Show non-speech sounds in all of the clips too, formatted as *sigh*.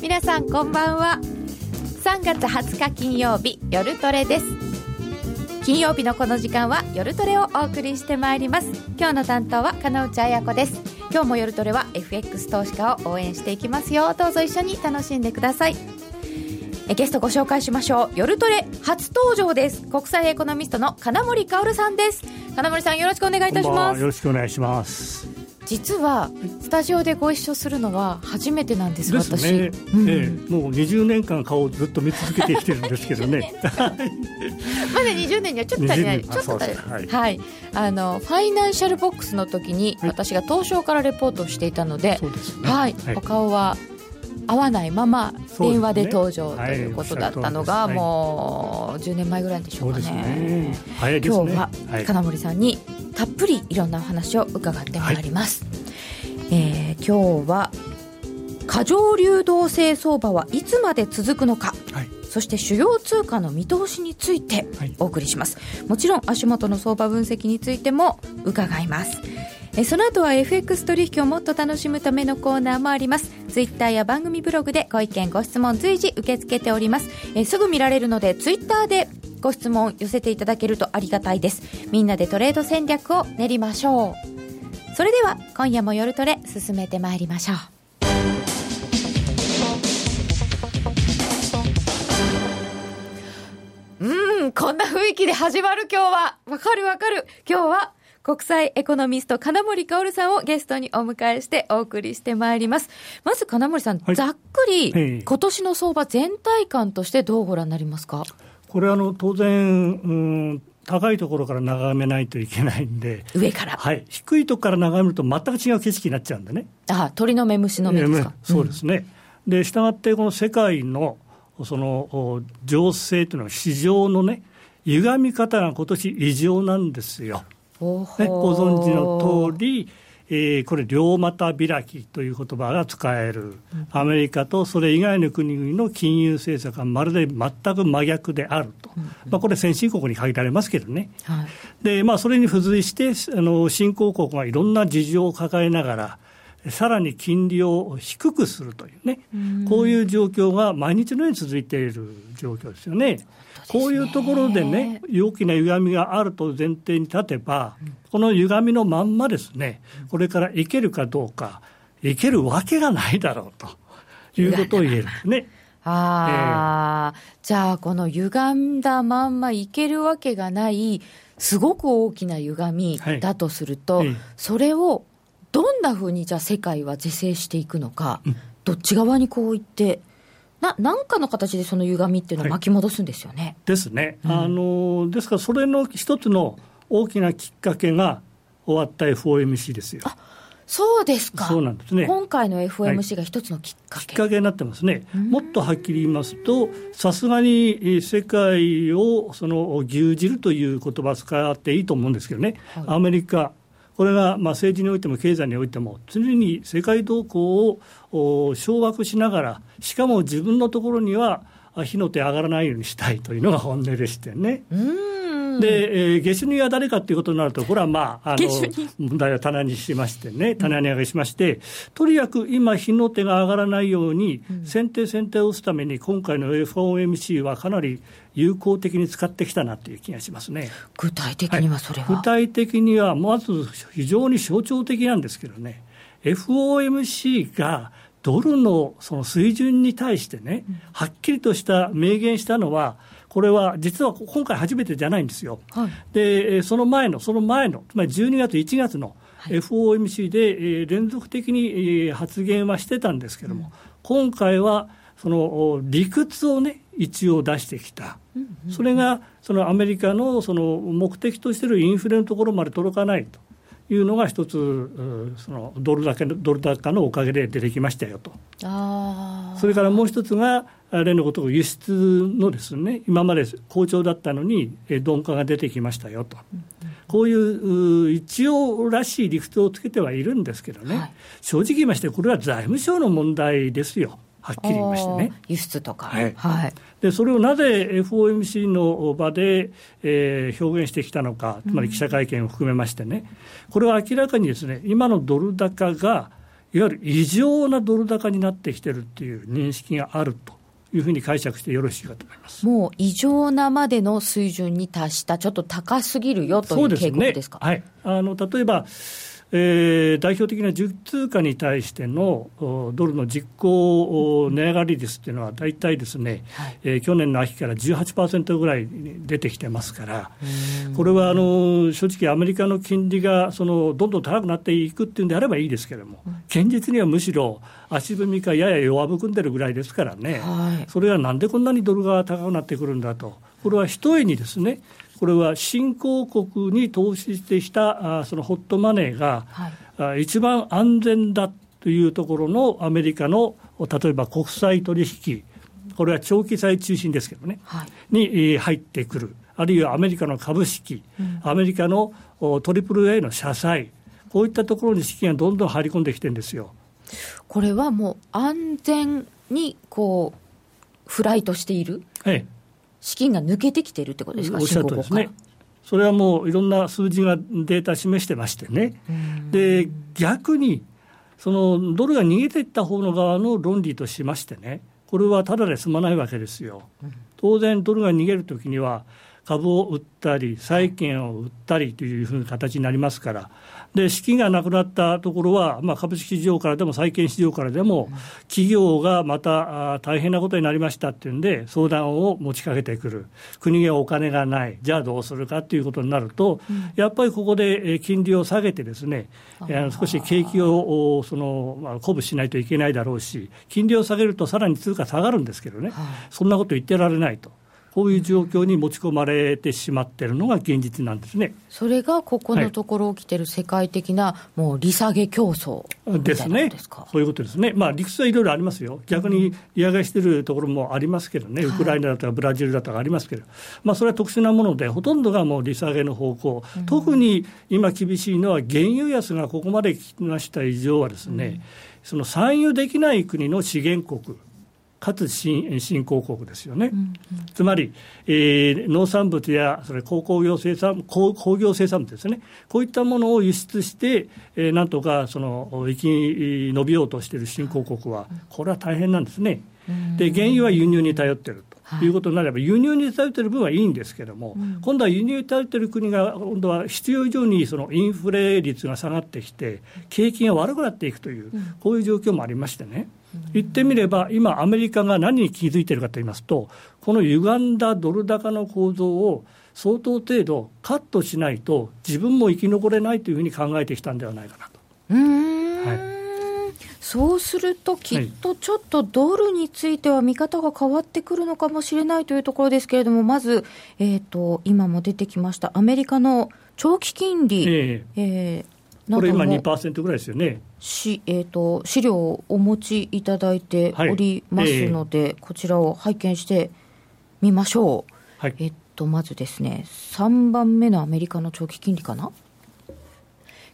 皆さんこんばんは。3月20日金曜日夜トレです。金曜日のこの時間は夜トレをお送りしてまいります。今日の担当は金内彩子です。今日も夜トレは FX 投資家を応援していきますよ。どうぞ一緒に楽しんでください。えゲストご紹介しましょう。夜トレ初登場です。国際エコノミストの金森薫さんです。金森さんよろしくお願いいたします。よろしくお願いします。実はスタジオでご一緒するのは初めてなんですです私、ね、うん。ええもう20年間顔をずっと見続けてきてるんですけどね。*laughs* *laughs* まだ20年にはちょっと足りない、20ちょっと足りあそうですはい、あのファイナンシャルボックスの時にはい。私が東証からレポートをしていたので、はい、はい。お顔は合わないまま電話で登場とはいいうことだったのが、もう10年前ぐらいでしょううですね。ね。今日ははい。金森さんにたっぷりいろんなお話を伺ってまいります、えー今日は過剰流動性相場はいつまで続くのか。はい。そして主要通貨の見通しについてはい。お送りします、もちろん足元の相場分析についても伺いますえその後は FX 取引をもっと楽しむためのコーナーもあります。ツイッターや番組ブログでご意見ご質問随時受け付けております。えすぐ見られるのでツイッターでご質問寄せていただけるとありがたいです。みんなでトレード戦略を練りましょう。それでは今夜も夜トレ進めてまいりましょう。うん、こんな雰囲気で始まる今日は。わかるわかる。今日は国際エコノミスト金森薫さんをゲストにお迎えしてお送りしてまいります。まず金森さん、はいざっくり、ええ今年の相場全体感としてどうご覧になりますか？これあの当然、うん、高いところから眺めないといけないんで、上から。はい、低いところから眺めると全く違う景色になっちゃうんでね。あ、鳥の目虫の目ですか？ええそうですね。で、したがって、この世界のそのお情勢というのは、市場のね、歪み方が今年異常なんですよ。ご存知の通り、えーこれ、両股開きという言葉が使える、アメリカとそれ以外の国々の金融政策がまるで全く真逆であると、まあ、これ、先進国に限られますけどね。はい。で、まあ、それに付随して、あの新興国がいろんな事情を抱えながら、さらに金利を低くするというね、こういう状況が毎日のように続いている状況ですよね。こういうところでね、大きな歪みがあると前提に立てば、この歪みのまんまですね、これからいけるかどうか、いけるわけがないだろうということを言える。んですね。ああ、じゃあこの歪んだまんまいけるわけがない、すごく大きな歪みはい。だとすると、ええそれをどんなふうにじゃあ世界は是正していくのか、どっち側にこういって、な、なんかの形でその歪みっていうのを巻き戻すんですよね。ですね、あのですから、それの一つの大きなきっかけが終わった FOMC ですよ。そうですか。そうなんですね。今回の FOMC が一つのきっかきっけ。かけになってますね、もっとはっきり言いますと、さすがにえー世界をその牛耳るという言葉を使っていいと思うんですけどね、はい。アメリカ、これがまあ政治においても経済においても、常に世界動向を掌握しながら、しかも自分のところには火の手上がらないようにしたいというのが本音でしてね。うん。で、えー下手人は誰かということになると、これはまあ、あ下手人。問題は棚にしましてね、棚に上げしまして、とにかく今、日の手が上がらないように、先手先手を打つために、今回の FOMC はかなり有効的に使ってきたなという気がしますね。具体的にはそれは。具体的には、まず非常に象徴的なんですけどね、FOMC がドルのその水準に対してね、はっきりとした明言したのは、これは実は今回初めてじゃないんですよ。はい。で、えーその前の、その前の、つまり12月、1月の FOMC で、えー連続的にえー発言はしてたんですけども、今回はそのお理屈をね、一応出してきた、それがそのアメリカのその目的としているインフレのところまで届かないと。いうのが一つ、うそのドル高のドル高のおかげで出てきましたよと。それからもう一つが、例のことを輸出のですね、今まで好調だったのに、え鈍化が出てきましたよと。こういう一応らしい理屈をつけてはいるんですけどね、はい、正直言いまして、これは財務省の問題ですよ。はっきり言いましてね。輸出とか。はい。はい、で、それをなぜ FOMC の場で、えー、表現してきたのか、つまり記者会見を含めましてね、うん、これは明らかにですね、今のドル高が、いわゆる異常なドル高になってきてるっていう認識があると。いうふうに解釈してよろしいかと思います。もう異常なまでの水準に達した、ちょっと高すぎるよという傾向ですか。すね、はい、あの例えばえー、代表的な10通貨に対してのドルの実効値上がり率っていうのは、大体ですね、はい、えー、去年の秋から18%ぐらい出てきてますから、これはあの正直、アメリカの金利がそのどんどん高くなっていくっていうんであればいいですけれども、現実にはむしろ足踏みかやや弱含んでるぐらいですからね、はい、それはなんでこんなにドルが高くなってくるんだと、これはひとえにですね、これは新興国に投資してきたそのホットマネーが、はい、一番安全だというところのアメリカの例えば国際取引、これは長期債中心ですけどね、はい、に入ってくる、あるいはアメリカの株式、うん、アメリカのトリプル A の社債、こういったところに資金がどんどん入り込んできてるんですよ。これはもう安全にこうフライトしている、ええ、資金が抜けてきてるってことですか、おっしゃるとですね。それはもういろんな数字がデータ示してましてね、で逆にそのドルが逃げていった方の側の論理としましてね、これはただで済まないわけですよ。当然、ドルが逃げるときには、株を売ったり、債券を売ったりというふうな形になりますから、で資金がなくなったところは、まあ、株式市場からでも債券市場からでも、企業がまた大変なことになりましたっていうんで、相談を持ちかけてくる、国にはお金がない、じゃあどうするかということになると、やっぱりここで金利を下げて、ですね少し景気をその、まあ、鼓舞しないといけないだろうし、金利を下げるとさらに通貨下がるんですけどね、そんなこと言ってられないと。こういう状況に持ち込まれてしまっているのが現実なんですね。それがここのところ起きてる世界的な、もう利下げ競争ですね、そういうことですね、まあ、理屈はいろいろありますよ、逆に利上げしてるところもありますけどね、ウクライナだとかブラジルだとかありますけど、まあ、それは特殊なもので、ほとんどがもう利下げの方向、うん、特に今厳しいのは、原油安がここまで来ました以上はですね、うん、その産油できない国の資源国、かつ新新興国ですよね、うんうん、つまり、えー、農産物やそれ鉱工業生産工工業生産物ですね、こういったものを輸出して、えー、なんとかその生き延びようとしている新興国は、これは大変なんですね。で原油は輸入に頼ってると。い。うことになれば、輸入に頼ってる分はいいんですけれども、今度は輸入に頼ってる国が、今度は必要以上にそのインフレ率が下がってきて、景気が悪くなっていくという、こういう状況もありましてね。言ってみれば、今、アメリカが何に気づいているかといいますと、この歪んだドル高の構造を相当程度カットしないと、自分も生き残れないというふうに考えてきたんではないかなと。はい。そうすると、きっとちょっとドルについては見方が変わってくるのかもしれないというところですけれども、まず、えーと、今も出てきました、アメリカの長期金利、えー、えー、これ今2%ぐらいですよね。しえーと、資料をお持ちいただいておりますので、はいえ。ー、こちらを拝見してみましょう、はい、えっと、まずですね、3番目のアメリカの長期金利かな、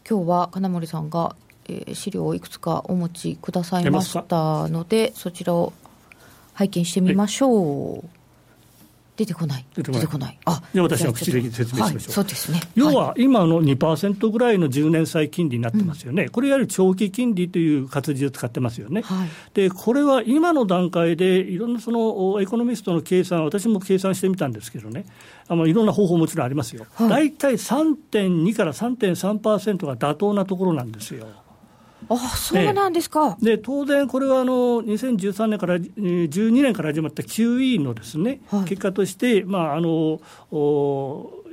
今日は金森さんが、えー、資料をいくつかお持ちくださいましたので、そちらを拝見してみましょう。はい。出てこない、出てこない、あじゃあ私の口で説明しましょう、はい、そうですね、要は今の2%ぐらいの10年債金利になってますよね、うん、これやはり長期金利という活字を使ってますよね、はい、でこれは今の段階で、いろんなそのエコノミストの計算、私も計算してみたんですけどね、あのいろんな方法もちろんありますよ、大体3.2から3.3%が妥当なところなんですよ。あそうなんですか、で当然、これはあの2013年から12年から始まった QE のですね、はい、結果として、まああの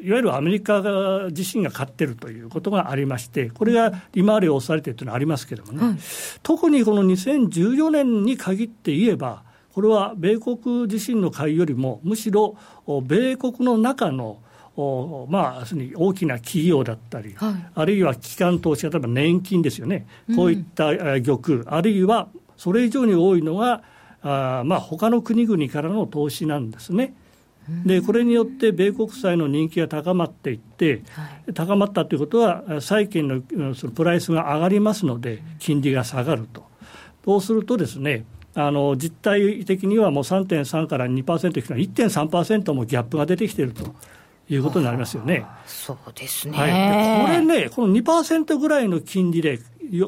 いわゆるアメリカが自身が買ってるということがありまして、これが利回りを押されてというのはありますけれどもね、はい、特にこの2014年に限って言えば、これは米国自身の買いよりも、むしろ米国の中のまあ、大きな企業だったり、はい、あるいは機関投資例えば年金ですよね、こういった玉、あるいはそれ以上に多いのが、あまあ他の国々からの投資なんですね。でこれによって米国債の人気が高まっていって、はい、高まったということは、債券のそのプライスが上がりますので、金利が下がると。そうするとですね、あの実態的にはもう3.3から2%いくのは1.3%もギャップが出てきていると。いうことになりますよね。そうですね、はい、これね、この2%ぐらいの金利で、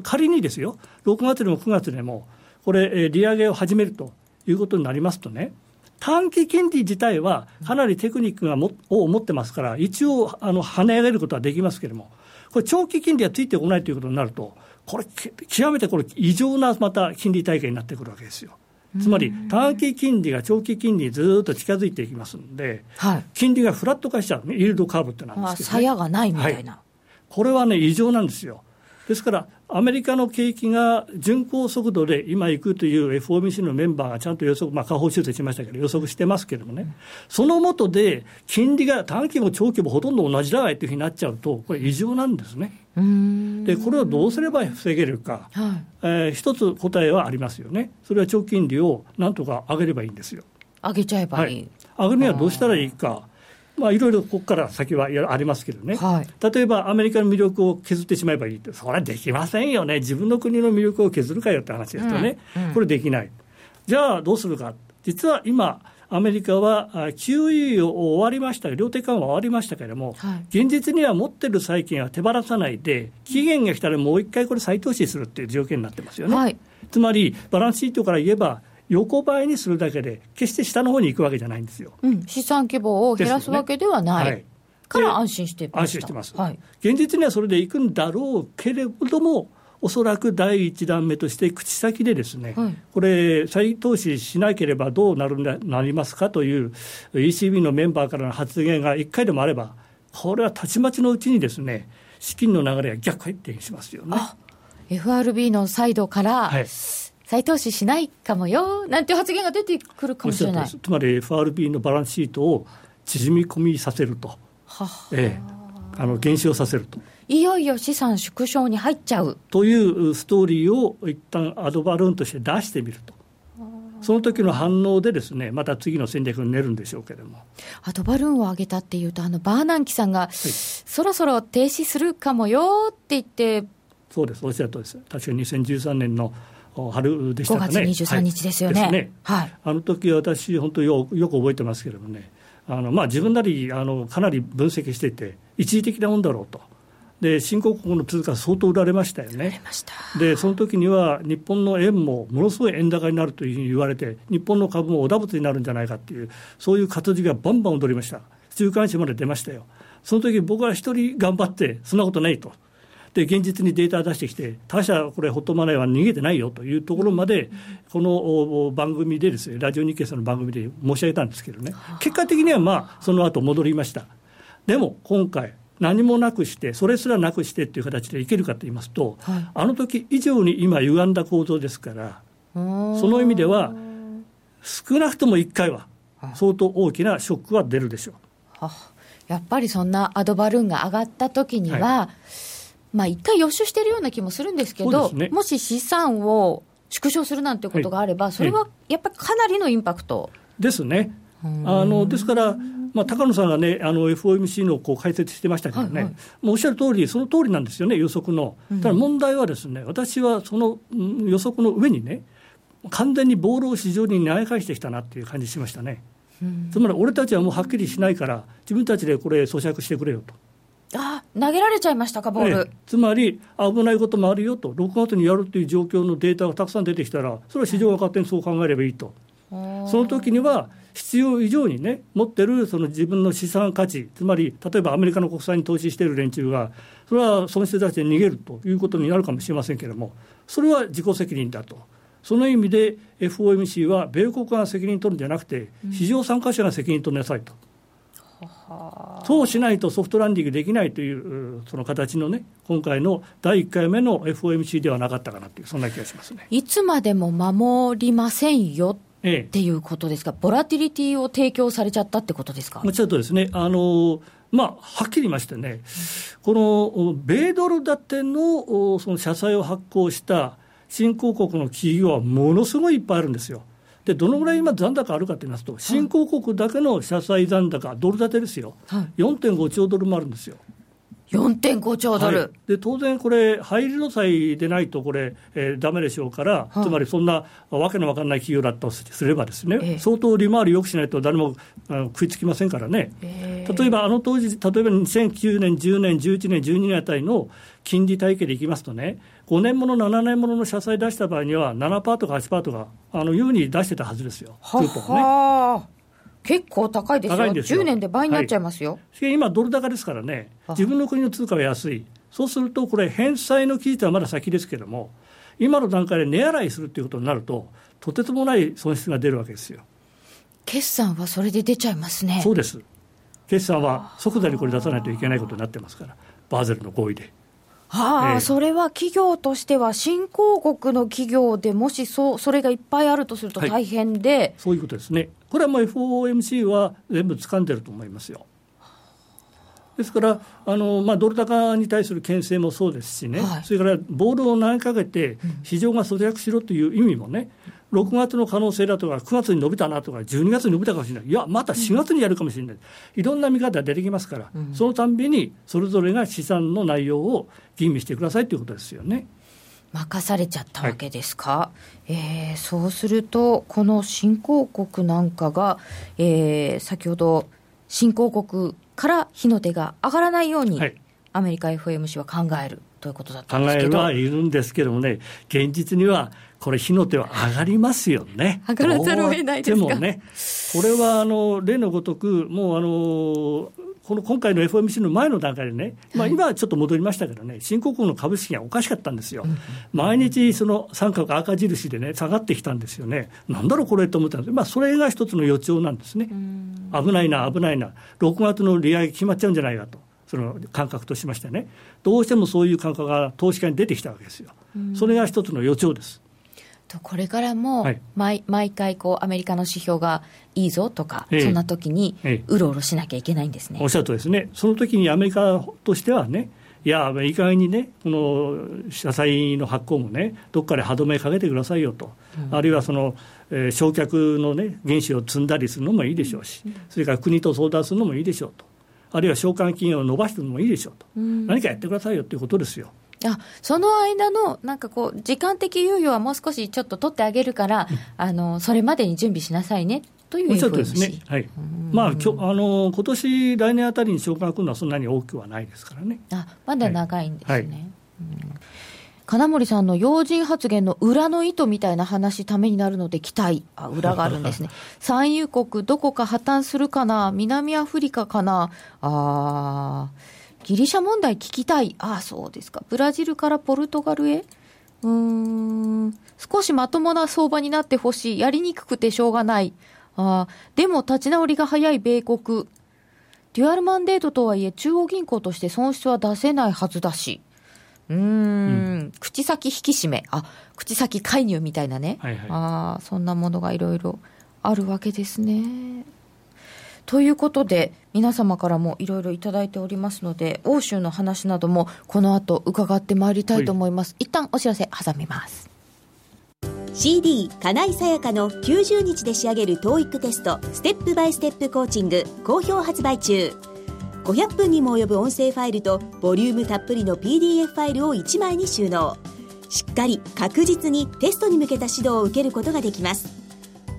仮にですよ、6月でも9月でも、これ、利上げを始めるということになりますとね、短期金利自体はかなりテクニックがもを持ってますから、一応あの跳ね上げることはできますけれども、これ、長期金利がついてこないということになると、これ、極めてこれ、異常なまた金利体系になってくるわけですよ。つまり短期金利が長期金利にずっと近づいていきますので、はい、金利がフラット化しちゃう、イールドカーブってなんですけど、ね、がないみたいな、はい、これはね、異常なんですよ。ですから、アメリカの景気が巡航速度で今行くという FOMC のメンバーがちゃんと予測、まあ、下方修正しましたけど、予測してますけれどもね、そのもとで、金利が短期も長期もほとんど同じだわいというふうになっちゃうと、これ、異常なんですね。でこれをどうすれば防げるか、はい、えー、一つ答えはありますよね、それは長期金利をなんとか上げればいいんですよ。上げちゃえばいい、はい、上げるにはどうしたらいいか。まあ、いろいろここから先はありますけどね、はい、例えばアメリカの魅力を削ってしまえばいい。って、それはできませんよね、自分の国の魅力を削るかよって話ですとね、うんうん、これできない。じゃあどうするか、実は今、アメリカは QE を終わりました量的緩和終わりましたけれども、はい、現実には持ってる債券は手放さないで、期限が来たらもう一回これ再投資するっていう条件になってますよね。はい、つまり、バランスシートから言えば、横ばいにするだけで、決して下の方に行くわけじゃないんですよ。うん、資産規模を減らすわけではない。はい、から安心して安心してます、はい、現実にはそれでいくんだろうけれども、おそらく第一弾目として、口先でですね、はい、これ、再投資しなければどうなるなりますかという ECB のメンバーからの発言が1回でもあれば、これはたちまちのうちにですね、資金の流れが逆回転しますよね。FRB のサイドから、はい再投資しないかもよなんて発言が出てくるかもしれない。つまり FRB のバランスシートを縮み込みさせると、はええ、あの減少させると。いよいよ資産縮小に入っちゃう。というストーリーを一旦アドバルーンとして出してみると。その時の反応でですね、また次の戦略に練るんでしょうけれども。アドバルーンを上げたっていうと、あのバーナンキさんが、はい、そろそろ停止するかもよって言って、そうです、おっしゃるとです。確かに2013年の春でしたかね。5月23日ですよね。はい、ねはい、あの時私、本当よよく覚えてますけれどもね、あのまあ、自分なりあのかなり分析していて、一時的なもんだろうと。で新興国の通貨相当売られましたよね。でその時には日本の円もものすごい円高になるというふうに言われて日本の株もおだぶつになるんじゃないかっていうそういう活字がバンバン踊りました週刊誌まで出ましたよその時僕は一人頑張ってそんなことないとで現実にデータ出してきて他社これホットマネーは逃げてないよというところまでこの番組でですねラジオ日経さんの番組で申し上げたんですけどね。結果的にはまあその後戻りました。でも今回何もなくして、それすらなくしてっていう形でいけるかと言いますと、はい、あの時以上に今、歪んだ構造ですから、その意味では、少なくとも1回は、相当大きなショックは出るでしょう。やっぱりそんなアドバルーンが上がった時には、はい、まあ一回予習してるような気もするんですけど、ね、もし資産を縮小するなんてことがあれば、はい、それはやっぱりかなりのインパクト。ですね。あのですから、まあ、高野さんがね、あの FOMC のこう解説してましたけどね、はいはい、もうおっしゃる通り、その通りなんですよね、予測の。ただ問題はですね、私はその予測の上にね、完全にボールを市場に投げ返してきたなっていう感じしましたね。つまり俺たちはもうはっきりしないから、自分たちでこれ、咀嚼してくれよと。あ投げられちゃいましたか、ボール、つまり危ないこともあるよと、6月にやるっていう状況のデータがたくさん出てきたら、それは市場が勝手にそう考えればいいと、その時には、必要以上にね、持ってるその自分の資産価値、つまり例えばアメリカの国債に投資している連中が、それは損失出して逃げるということになるかもしれませんけれども、それは自己責任だと。その意味で FOMC は米国が責任取るんじゃなくて、市場参加者が責任取りなさいと。うん、そうしないとソフトランディングできないというその形のね、今回の第1回目の FOMC ではなかったかなという、そんな気がしますね。いつまでも守りませんよっていうことですか、ボラティリティを提供されちゃったってことですか？もちろんですね。あのまあ、はっきり言いましてね、この米ドル建てのその社債を発行した新興国の企業はものすごいいっぱいあるんですよ。でどのぐらい今、残高あるかと言いますと、新興国だけの社債残高、ドル建てですよ、はい、4.5兆ドルもあるんですよ。4.5兆ドル、はい、で当然、これ、廃炉債でないと、これ、えー、だめでしょうから、つまりそんなわけのわかんない企業だったとすれば、ですね、えー、相当利回りよくしないと、誰もあの食いつきませんからね、えー、例えばあの当時、例えば2009年、10年、11年、12年あたりの金利体系でいきますとね、5年もの、7年ものの社債出した場合には、7%とか8%とか、あの優に出してたはずですよ、クーポンね。結構高いですよ、高いんですよ。10年で倍になっちゃいますよ、はい、今、ドル高ですからね、自分の国の通貨は安い、そうすると、これ、返済の期日はまだ先ですけれども、今の段階で値洗いするということになると、とてつもない損失が出るわけですよ。決算はそれで出ちゃいますね。そうです。決算は即座にこれ出さないといけないことになってますから、バーゼルの合意で。はあ、えー、それは企業としては、新興国の企業でもしそそれがいっぱいあるとすると大変で、はい、そういうことですね、これはもう FOMC は全部掴んでると思いますよ。ですからあの、まあ、ドル高に対する牽制もそうですしね、はい、それからボールを投げかけて、市場が咀嚼しろという意味もね、6月の可能性だとか、9月に伸びたなとか、12月に伸びたかもしれない、いや、また4月にやるかもしれない、いろんな見方が出てきますから、うん、そのたんびにそれぞれが資産の内容を吟味してくださいということですよね。任されちゃったわけですか、はい、えー、そうすると、この新興国なんかが、えー、先ほど、新興国から火の手が上がらないように、はい、アメリカ FOMC は考えるということだったんですけど。考えはいるんですけどもね、現実にはこれ、火の手は上がりますよね。上がらざるを得ないですか？でもね、これはあの例のごとく、もうあのこの今回の FOMC の前の段階でね、まあ、今はちょっと戻りましたけどね、新興国の株式がおかしかったんですよ、毎日、その三角赤印でね、下がってきたんですよね、なんだろう、これと思ったんです、まあ、それが一つの予兆なんですね、危ないな、危ないな、6月の利上げ決まっちゃうんじゃないかと。その感覚としましてね、どうしてもそういう感覚が投資家に出てきたわけですよ、それが一つの予兆です。とこれからも毎,、毎回こうアメリカの指標がいいぞとか、そんな時にうろうろしなきゃいけないんですね、おっしゃるとですね、その時にアメリカとしてはね、いや、いい加減にね、この社債の発行もね、どっかで歯止めかけてくださいよと、うん、あるいはその、えー、焼却のね、原資を積んだりするのもいいでしょうし、それから国と相談するのもいいでしょうと、あるいは償還金を伸ばすのもいいでしょうと、うん、何かやってくださいよということですよ。あその間のなんかこう時間的猶予はもう少しちょっと取ってあげるから、うん、あのそれまでに準備しなさいねというふうですね、はい。まあ、きょあの今年来年あたりに償還来るのはそんなに多くはないですからね。あまだ長いんですね、はい。はい。金森さんの要人発言の裏の意図みたいな話、ためになるので期待、あ裏があるんですね、*laughs* 産油国、どこか破綻するかな、南アフリカかな、あー。ギリシャ問題聞きたい。ああ、そうですか。ブラジルからポルトガルへ？うーん。少しまともな相場になってほしい。やりにくくてしょうがない。ああ、でも立ち直りが早い米国。デュアルマンデートとはいえ、中央銀行として損失は出せないはずだし。うーんうん、口先引き締め。あ、口先介入みたいなね。はいはい、ああ、そんなものがいろいろあるわけですね。ということで、皆様からもいろいろいただいておりますので、欧州の話などもこの後伺ってまいりたいと思います。一旦お知らせ挟みます。CD 金井さやかの90日で仕上げる TOEIC テストステップバイステップコーチング好評発売中500分にも及ぶ音声ファイルとボリュームたっぷりの PDF ファイルを1枚に収納しっかり確実にテストに向けた指導を受けることができます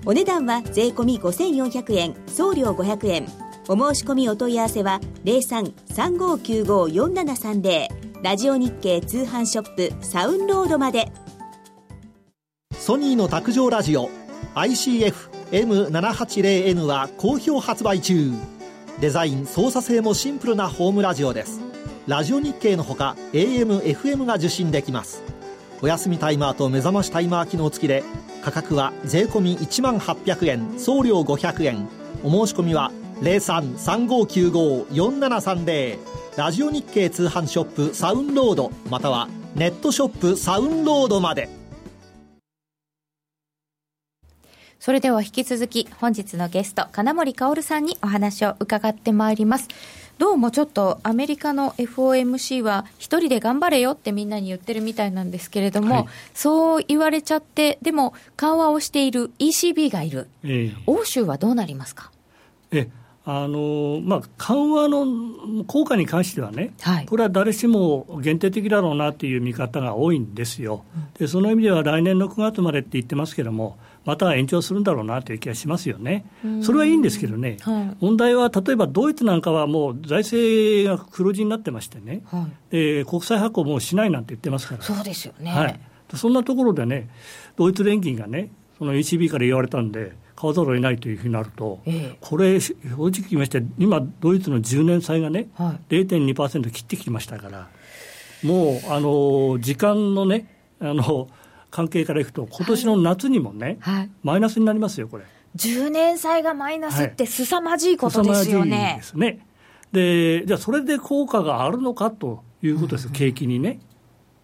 お値段は税込5400円送料500円。お申し込みお問い合わせは0335954730ラジオ日経通販ショップサウンロードまで。ソニーの卓上ラジオ ICF-M780N は好評発売中。デザイン操作性もシンプルなホームラジオです。ラジオ日経のほか AM、FM が受信できます。お休みタイマーと目覚ましタイマー機能付きで価格は税込1万800円送料500円。お申し込みは0335954730ラジオ日経通販ショップサウンロードまたはネットショップサウンロードまで。それでは引き続き本日のゲスト金森薫さんにお話を伺ってまいります。どうもちょっとアメリカの FOMC は一人で頑張れよってみんなに言ってるみたいなんですけれども、はい、そう言われちゃって、でも緩和をしている ECB がいる、えー、欧州はどうなりますか？えあのまあ、緩和の効果に関してはね、はい、これは誰しも限定的だろうなという見方が多いんですよ、でその意味では来年の9月までって言ってますけども、また延長するんだろうなという気がしますよね、それはいいんですけどね、はい、問題は例えばドイツなんかはもう財政が黒字になってましてね、はい、国債発行もしないなんて言ってますから、そうですよね、はい、そんなところでね、ドイツ連銀がね、その ECB から言われたんで、買わざるを得ないというふうになると、ええ、これ、正直言いまして、今、ドイツの10年債がね、はい、0.2%切ってきましたから、もうあの時間のね、あの関係からいくと、今年の夏にもね、はい、マイナスになりますよ、これ。10年債がマイナスって凄まじいことですよね。はい、ですね。で、じゃあそれで効果があるのかということです、うん、景気にね。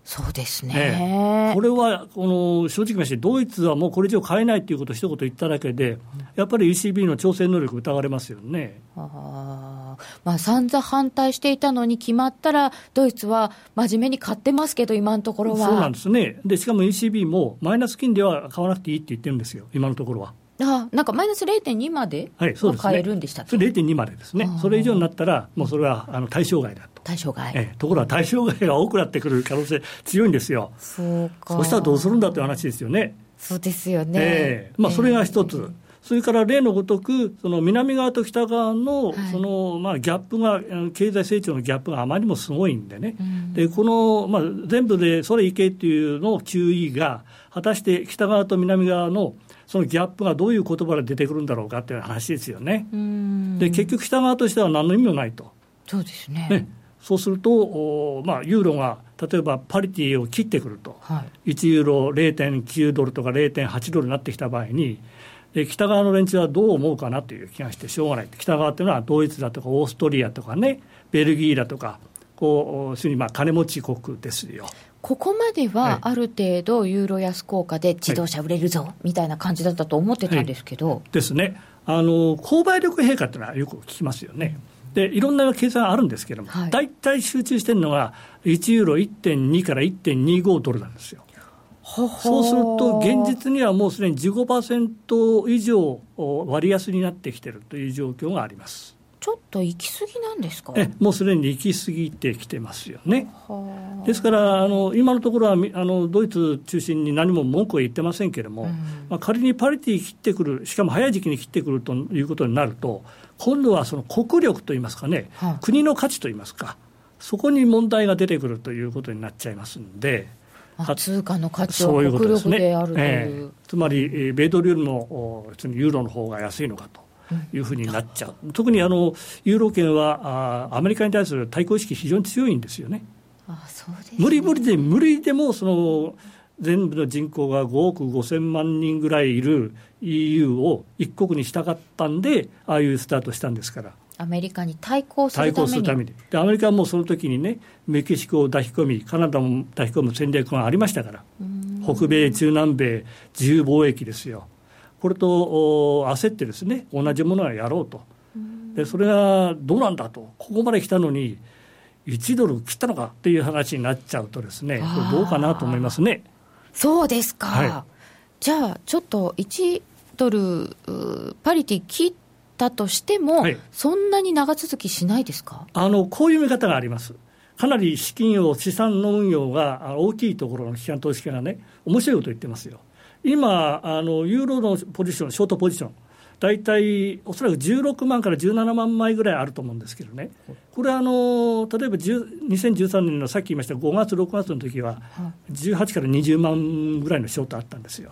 そうですね、ええ、これはこの正直まして、ドイツはもうこれ以上買えないということを一言言っただけで、やっぱり ECB の調整能力疑われますよね。あまあ、散々反対していたのに決まったら、ドイツは真面目に買ってますけど、今のところは。そうなんですね。で、しかも ECB もマイナス金利は買わなくていいって言ってるんですよ、今のところは。あなんかマイナス0.2までは買えるんでしたっけ、はい、0.2までですね、それ以上になったら、もうそれはあの対象外だと。対象外、ええ、ところが対象外が多くなってくる可能性強いんですよ。そうか。そしたらどうするんだという話ですよね。そうですよね。ええ、まあそれが一つ。えー、それから例のごとく、その南側と北側のそのまあギャップが、経済成長のギャップがあまりにもすごいんでね、うん、でこのまあ全部でそれいけっていうのを QE が、果たして北側と南側のそのギャップがどういう言葉で出てくるんだろうかっていう話ですよね。で結局、北側としては何の意味もないと。そうですねねそうすると、まあ、ユーロが例えばパリティを切ってくると、はい、1ユーロ0.9ドルとか0.8ドルになってきた場合に、で北側の連中はどう思うかなという気がしてしょうがない、北側というのはドイツだとかオーストリアとかね、ベルギーだとか、こう、まあ金持ち国ですよ。ここまではある程度、ユーロ安効果で自動車売れるぞ、みたいな感じだったと思ってたんですけど。はい、ですね。あの、購買力陛下っていうのはよく聞きますよね。でいろんな計算あるんですけれども、はい、大体集中してるのが、1ユーロ1.2から1.25ドルなんですよ。そうすると、現実にはもうすでに15%以上割安になってきているという状況があります。ちょっと行き過ぎなんですか？えもうすでに行き過ぎてきてますよね。ですからあの、今のところはあのドイツ中心に何も文句は言ってませんけれども、うん、まあ、仮にパリティ切ってくる、しかも早い時期に切ってくるということになると、今度はその国力といいますかね、はあ、国の価値といいますか、そこに問題が出てくるということになっちゃいますんで。通貨の価値は国力であるという、ねえー、つまり、米ドルよりもユーロの方が安いのかと。いうふうになっちゃう、うん、特にあのユーロ圏はあアメリカに対する対抗意識、非常に強いんですよね。あそうです、ね、無理無理で、無理でもその全部の人口が5億5000万人ぐらいいる EU を一国にしたかったんで、ああいうスタートしたんですから。アメリカに対抗するために。対抗するために。でアメリカはもうその時にねメキシコを抱き込みカナダも抱き込む戦略がありましたから。北米中南米自由貿易ですよ。これと焦ってですね同じものはやろうと、でそれがどうなんだと、ここまで来たのに、1ドル切ったのかっていう話になっちゃうと、ですねどうかなと思いますね。そうですか、はい、じゃあ、ちょっと1ドルパリティ切ったとしても、はい、そんなに長続きしないですか？あのこういう見方があります。かなり資金を、資産の運用が大きいところの機関投資家がね、面白いこと言ってますよ。今あの、ユーロのポジション、ショートポジション、大体おそらく16万から17万枚ぐらいあると思うんですけどね、これあの、例えば2013年のさっき言いました5月、6月の時は、18から20万ぐらいのショートあったんですよ。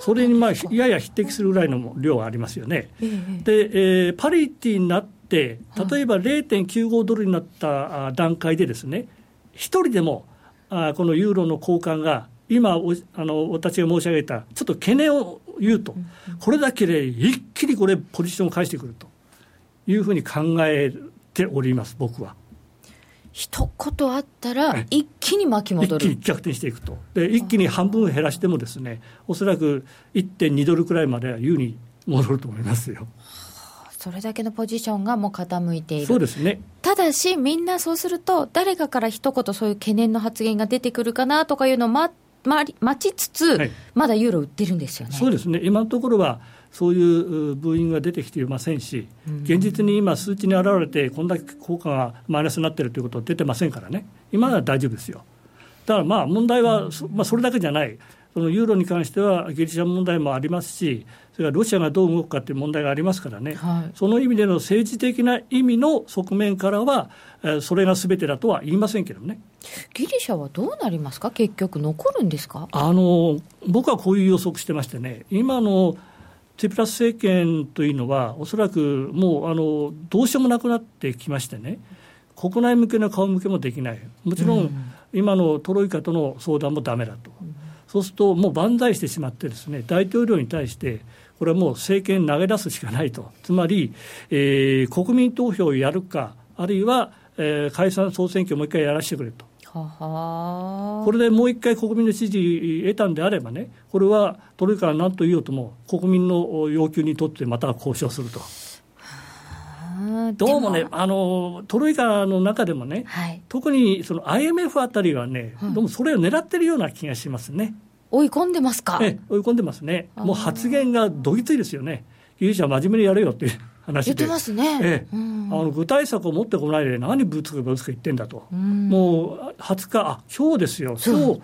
それにまあやや匹敵するぐらいの量がありますよね。えー、で、えー、パリティになって、例えば0.95ドルになった段階でですね、一人でもあこのユーロの交換が今あの私が申し上げたちょっと懸念を言うと、これだけで一気にこれポジションを返してくるというふうに考えております僕は。一言あったら、一気に巻き戻る、一気に逆転していくと、で一気に半分減らしても、ですねおそらく1.2ドルくらいまでは優に戻ると思いますよ。それだけのポジションがもう傾いている。そうですね。ただし、みんなそうすると、誰かから一言、そういう懸念の発言が出てくるかなとかいうのを待待ちつつ、はい、まだユーロ売ってるんですよね。そうですね、今のところは、そういうブーイングが出てきていませんし、現実に今、数値に現れて、こんだけ効果がマイナスになっているということは出てませんからね、今は大丈夫ですよ。だからまあ問題は、まあ、それだけじゃない、そのユーロに関してはギリシャ問題もありますし、それからロシアがどう動くかという問題がありますからね、はい、その意味での政治的な意味の側面からは、それがすべてだとは言いませんけどね。ギリシャはどうなりますか、結局、残るんですか？あの僕はこういう予測してましてね、今のツィプラス政権というのは、おそらくもうあのどうしようもなくなってきましてね、国内向けの顔向けもできない、もちろん、今のトロイカとの相談もだめだと、そうするともう万歳してしまって、ですね大統領に対して、これはもう政権投げ出すしかないと、つまり、えー、国民投票をやるか、あるいは、えー、解散・総選挙をもう一回やらせてくれと。これでもう一回国民の支持得たんであればね、これはトロイカは何と言おうとも、国民の要求にとってまた交渉すると。どうもね、あのトロイカの中でもね、はい、特にその IMF あたりはね、どうもそれを狙ってるような気がしますね。追い込んでますか、え追い込んでますね、もう発言がどぎついですよね、有事は真面目にやれよっていう話で、言ってますね、ええ、うん、あの具体策を持ってこないで、何ぶつかぶつか言ってんだと、うん、もう20日、あ今日ですよ、今日。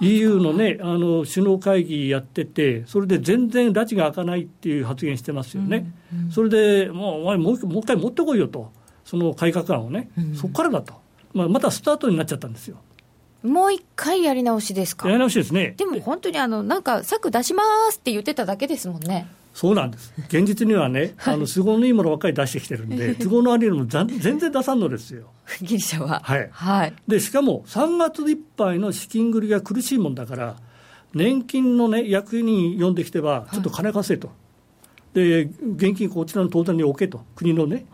EU の,、ね、あの首脳会議やってて、それで全然拉致が開かないっていう発言してますよね、うん、それでもうお前もう、もう一回持ってこいよと、その改革案をね、そこからだと、まあ、またスタートになっちゃったんですよ。もう一回やり直しですか？やり直しですね。でも本当にあの、なんか策出しますって言ってただけですもんね。そうなんです。現実にはね、あの都合のいいものばっかり出してきてるんで、都合の悪いのも *laughs* 全然出さんのですよ。ギリシャは。はい。はい。で、しかも3月いっぱいの資金繰りが苦しいもんだから、年金のね、役員呼んできては、ちょっと金貸せと。はい、で、現金こちらの当座に置けと。国のね。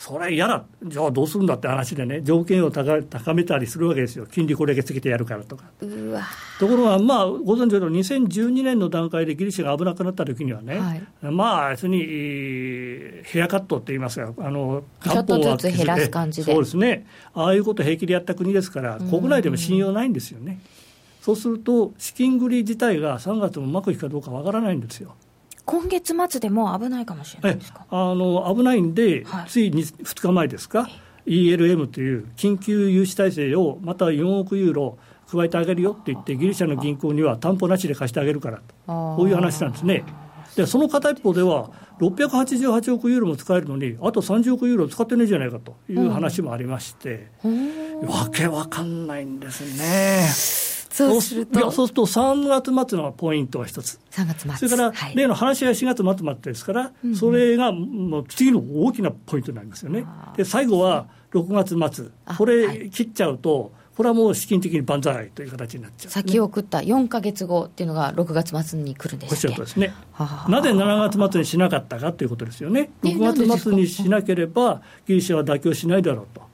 それ嫌だ、じゃあどうするんだって話でね、条件を高めたりするわけですよ、金利これだけつけてやるからとか。ところが、まあ、ご存知の2012年の段階でギリシャが危なくなった時にはね、はい、まあ、別にヘアカットって言いますか、あのちょっとずつ減らす感じで。そうですね、ああいうこと平気でやった国ですから、国内でも信用ないんですよね。そうすると、資金繰り自体が3月もうまくいくかどうかわからないんですよ。今月末でも危ないかもしれないですか？あの危ないんで、はい、ついに2日前ですか、ELM という緊急融資体制をまた4億ユーロ加えてあげるよって言って、ギリシャの銀行には担保なしで貸してあげるからと、こういう話なんですね。でその片一方では、688億ユーロも使えるのに、あと30億ユーロ使ってないじゃないかという話もありまして、わけわかんないんですね。そうすると。そうすると3月末のポイントは一つ。3月末。それから、はい、例の話し合い4月末までですから、うん、それがもう次の大きなポイントになりますよね。で最後は6月末。これ切っちゃうと、これはもう資金的に万歳という形になっちゃう、ね、先送った4か月後っていうのが6月末に来るんですおっしゃるとですね、なぜ7月末にしなかったかということですよね、6月末にしなければ、ギリシャは妥協しないだろうと。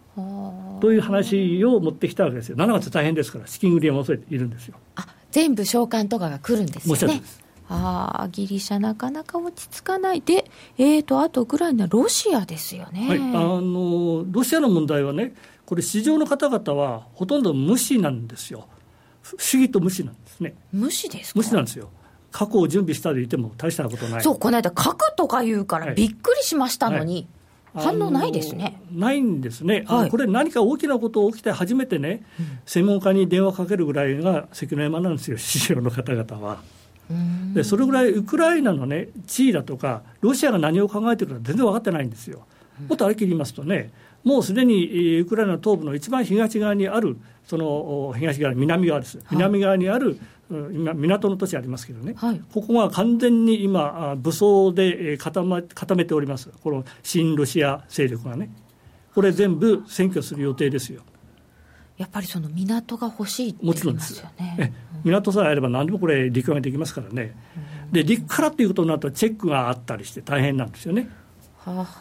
という話を持ってきたわけですよ、7月大変ですから、資金繰りを恐れているんですよ。あ全部償還とかが来るんですよね。ああ、ギリシャ、なかなか落ち着かない、で、えーと、あとウクライナ、ロシアですよね、はい、あのロシアの問題はね、これ、市場の方々はほとんど無視なんですよ、不思議と無視なんですね。無視です無視なんですよ。過去を準備したでいても大したことない。そう、この間、核とか言うからびっくりしましたのに、はい反応ないですね。ないんですね、はい、これ、何か大きなこと起きて初めてね、うん、専門家に電話かけるぐらいが関の山なんですよ、市場の方々は。でそれぐらいウクライナの、ね、地位だとか、ロシアが何を考えてるか全然分かってないんですよ。もっとありきり言いますとね、もうすでにウクライナ東部の一番東側にある、その東側、南側です、南側にある今、港の都市ありますけどね、はい、ここが完全に今、武装で固ま固めております、この親ロシア勢力がね、これ全部占拠する予定ですよ。やっぱりその港が欲しいって言いますよね。港さえあれば何でもこれ陸ができますからね。で陸からっていうことになるとチェックがあったりして大変なんですよね。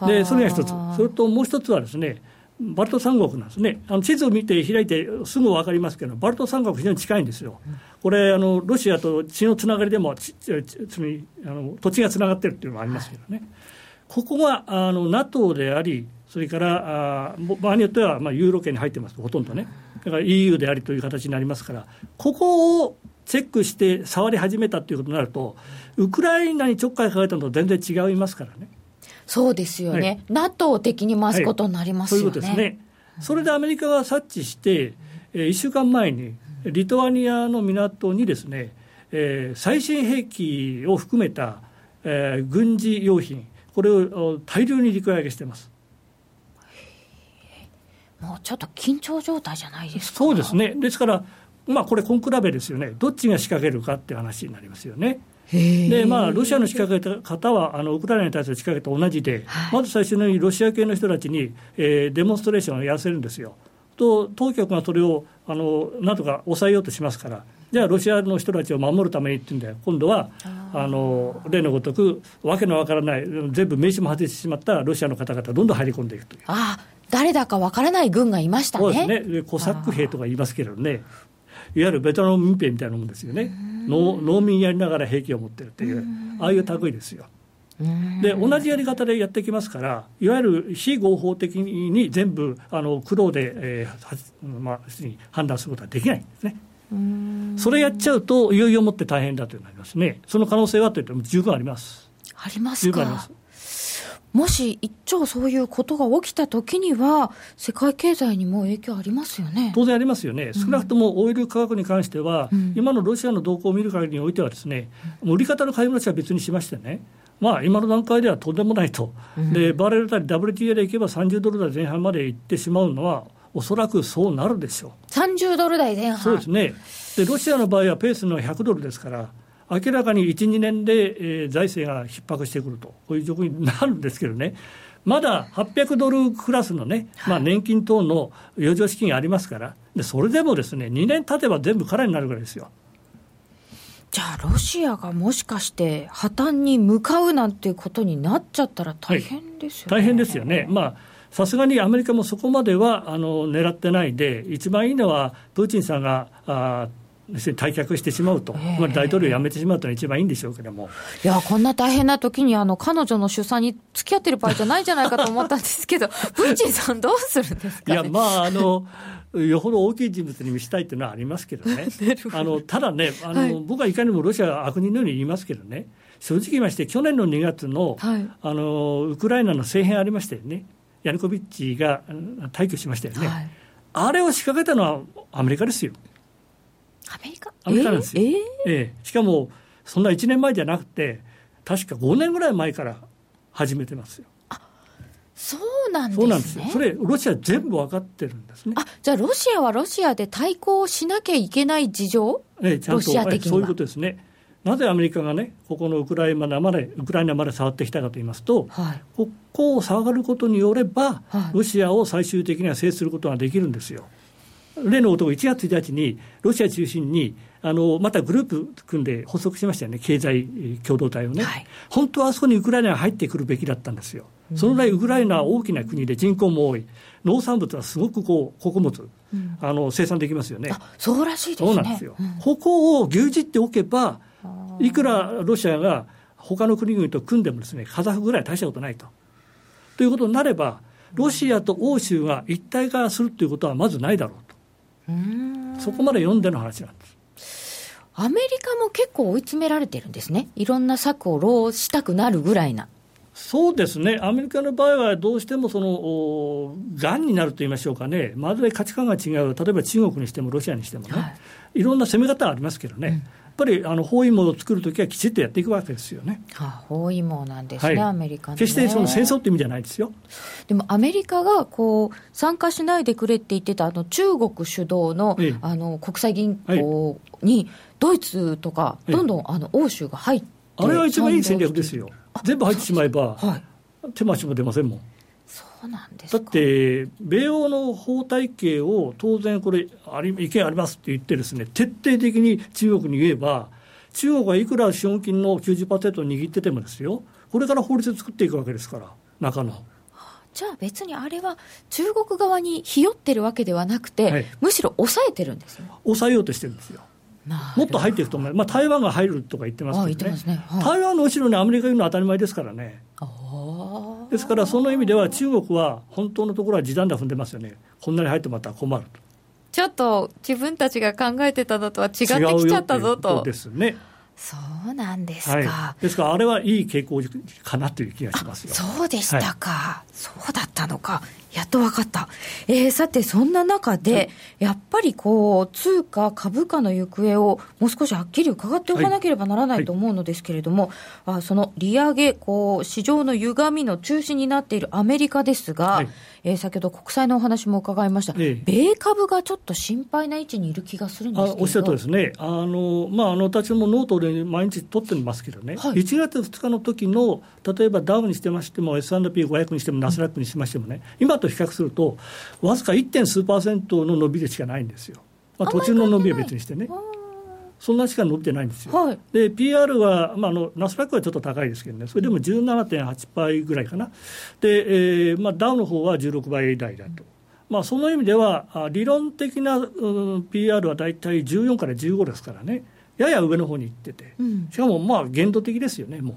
でそれが一つ、それともう一つはですね、バルト三国なんですね、あの地図を見て開いてすぐ分かりますけど、バルト三国、非常に近いんですよ、これ、あのロシアと血のつながりでもちつあの土地がつながってるっていうのもありますけどね、ここがあの NATO であり、それからあ場合によっては、まあ、ユーロ圏に入ってますほとんどね、だから EU でありという形になりますから、ここをチェックして触り始めたということになると、ウクライナにちょっかいかけたのと全然違いますからね。そうですよね、はい、NATO 的に回すことになりますよね、はい、そういうことですね。それでアメリカが察知して、えー、1週間前に、リトアニアの港にですね、えー、最新兵器を含めた、えー、軍事用品、これを大量に陸揚げしてます。もうちょっと緊張状態じゃないですか。そうですね、ですから、まあ、これ、根比べですよね、どっちが仕掛けるかっていう話になりますよね。でまあ、ロシアの仕掛け方はあのウクライナに対する仕掛けと同じで、はい、まず最初にロシア系の人たちに、えー、デモンストレーションをやらせるんですよ。と当局がそれをあのなんとか抑えようとしますから、じゃあロシアの人たちを守るためにっていうんで、今度はあの例のごとく、わけのわからない、全部名刺も外してしまったロシアの方々、どんどん入り込んでいくという。あ誰だかわからない軍がいましたね。そうですね。コサック兵とか言いますけどね。いわゆるベトナム民兵みたいなもんですよね。農農民やりながら兵器を持ってるっていう、ああいう類ですよ。で同じやり方でやってきますから、いわゆる非合法的に全部あの苦労で、えーまあ、判断することはできないんですね。それやっちゃうと、いよいよもって大変だとなりますね、その可能性はといっても十分あります。ありますか？もし一丁そういうことが起きたときには、世界経済にも影響ありますよね。当然ありますよね、少なくともオイル価格に関しては、うん、今のロシアの動向を見る限りにおいては、ですね、売り方の買い戻しは別にしましてね、まあ、今の段階ではとんでもないと、うん、でバレルたり WTA でいけば30ドル台前半までいってしまうのは、おそらくそうなるでしょう。30ドル台前半。そうですね。でロシアの場合はペースの100ドルですから、明らかに1、2年で、えー、財政が逼迫してくると、こういう状況になるんですけどね、まだ800ドルクラスのね、まあ、年金等の余剰資金がありますから、でそれでもですね2年経てば全部空になるぐらいですよ。じゃあ、ロシアがもしかして破綻に向かうなんていうことになっちゃったら大変ですよね。はい、大変ですよね。まあさすがにアメリカもそこまではあの狙ってないで、一番いいのは、プーチンさんがあ退却してしまうと、大統領辞めてしまうというのが一番いいんでしょうけれども。いや、こんな大変な時にあの彼女の出産に付き合ってる場合じゃないんじゃないかと思ったんですけど、*laughs* プーチンさん、どうするんですか、ね、いや、まあ、あの、よほど大きい人物に見せたいっていうのはありますけどね、*laughs* あのただねあの、はい、僕はいかにもロシアは悪人のように言いますけどね、正直言いまして、去年の2月のはい、あのウクライナの政変ありましたよね、ヤヌコビッチが退去しましたよね、はい、あれを仕掛けたのはアメリカですよ。アメリカ？アメリカなんですよ。えー、えー、しかも、そんな1年前じゃなくて、確か5年ぐらい前から始めてますよ。あそうなんですね。そうなんですよ。それ、ロシア全部分かってるんですね。あじゃあ、ロシアはロシアで対抗しなきゃいけない事情、ええ、ちゃんとそういうことですね。なぜアメリカがね、ここのウクライナまで、ウクライナまで触ってきたかと言いますと、はい、ここを触ることによれば、はい、ロシアを最終的には制することができるんですよ。例の男、1月1日にロシア中心にあのまたグループ組んで発足しましたよね、経済共同体をね、はい、本当はあそこにウクライナが入ってくるべきだったんですよ、そのぐらいウクライナは大きな国で人口も多い、農産物はすごくこう穀物、うん、あの生産できますよね。そうらしいですね。そうなんですよ。うん、ここを牛耳っておけば、いくらロシアが他の国々と組んでもですね、カザフぐらい大したことないと。ということになれば、ロシアと欧州が一体化するということはまずないだろう。そこまで読んでの話なんです。アメリカも結構追い詰められてるんですね、いろんな策を浪したくなるぐらいな。そうですね、アメリカの場合はどうしてもそのがんになると言いましょうかね、まず価値観が違う、例えば中国にしてもロシアにしてもね、はい、いろんな攻め方ありますけどね、ぱりあの包囲網を作るときはきちっとやっていくわけですよね。はあ、包囲網なんですね、はい、アメリカ、ね、決してその戦争って意味じゃないですよ。でもアメリカがこう参加しないでくれって言ってたあの中国主導のええ、あの国際銀行に、ドイツとか、どんどんあの欧州が入って、あれは一番いい戦略ですよ。全部入ってしまえば、はい、手間しも出ませんもん。そうなんですだって、米欧の法体系を当然これあり、意見ありますって言って、ですね徹底的に中国に言えば、中国がいくら資本金の90%握っててもですよ、これから法律作っていくわけですから、中の。じゃあ別にあれは中国側にひよってるわけではなくて、はい、むしろ抑えてるんですね。抑えようとしてるんですよ。もっと入っていくと思う、まあ、台湾が入るとか言ってますけどね、ね。はい、台湾の後ろにアメリカいるのは当たり前ですからね。ですからその意味では中国は本当のところは地団打踏んでますよね。こんなに入ってもらったら困ると。ちょっと自分たちが考えてたのとは違ってきちゃったぞと。ですね。そうなんですか、はい、ですからあれはいい傾向かなという気がしますよ。そうでしたか、はい、そうだったのかやっと分かった。えー、さて、そんな中で、やっぱりこう、通貨、株価の行方をもう少しはっきり伺っておかなければならないと思うのですけれども、はい、あその利上げ、こう、市場の歪みの中心になっているアメリカですが、はい、えー、先ほど国債のお話も伺いました、ええ、米株がちょっと心配な位置にいる気がするんですけど。おっしゃるとですね、あのまあ、あの私もノートで毎日取ってますけどね、はい、1月2日の時の、例えばダウにしてましても、S&P500 にしても、ナスダックにしましてもね、今と比較すると、わずか 1. 数パーセントの伸びでしかないんですよ、まあ、途中の伸びは別にしてね。そんなしか伸びてないんですよ。はい、で、 PER は、まあ、あのナスダックはちょっと高いですけどね、それでも17.8倍ぐらいかな、で、えーまあ、ダウの方は16倍台だと。まあ、その意味では、理論的な、うん、PR は大体14から15ですからね、やや上の方に行ってて、うん、しかもまあ限度的ですよね、もう。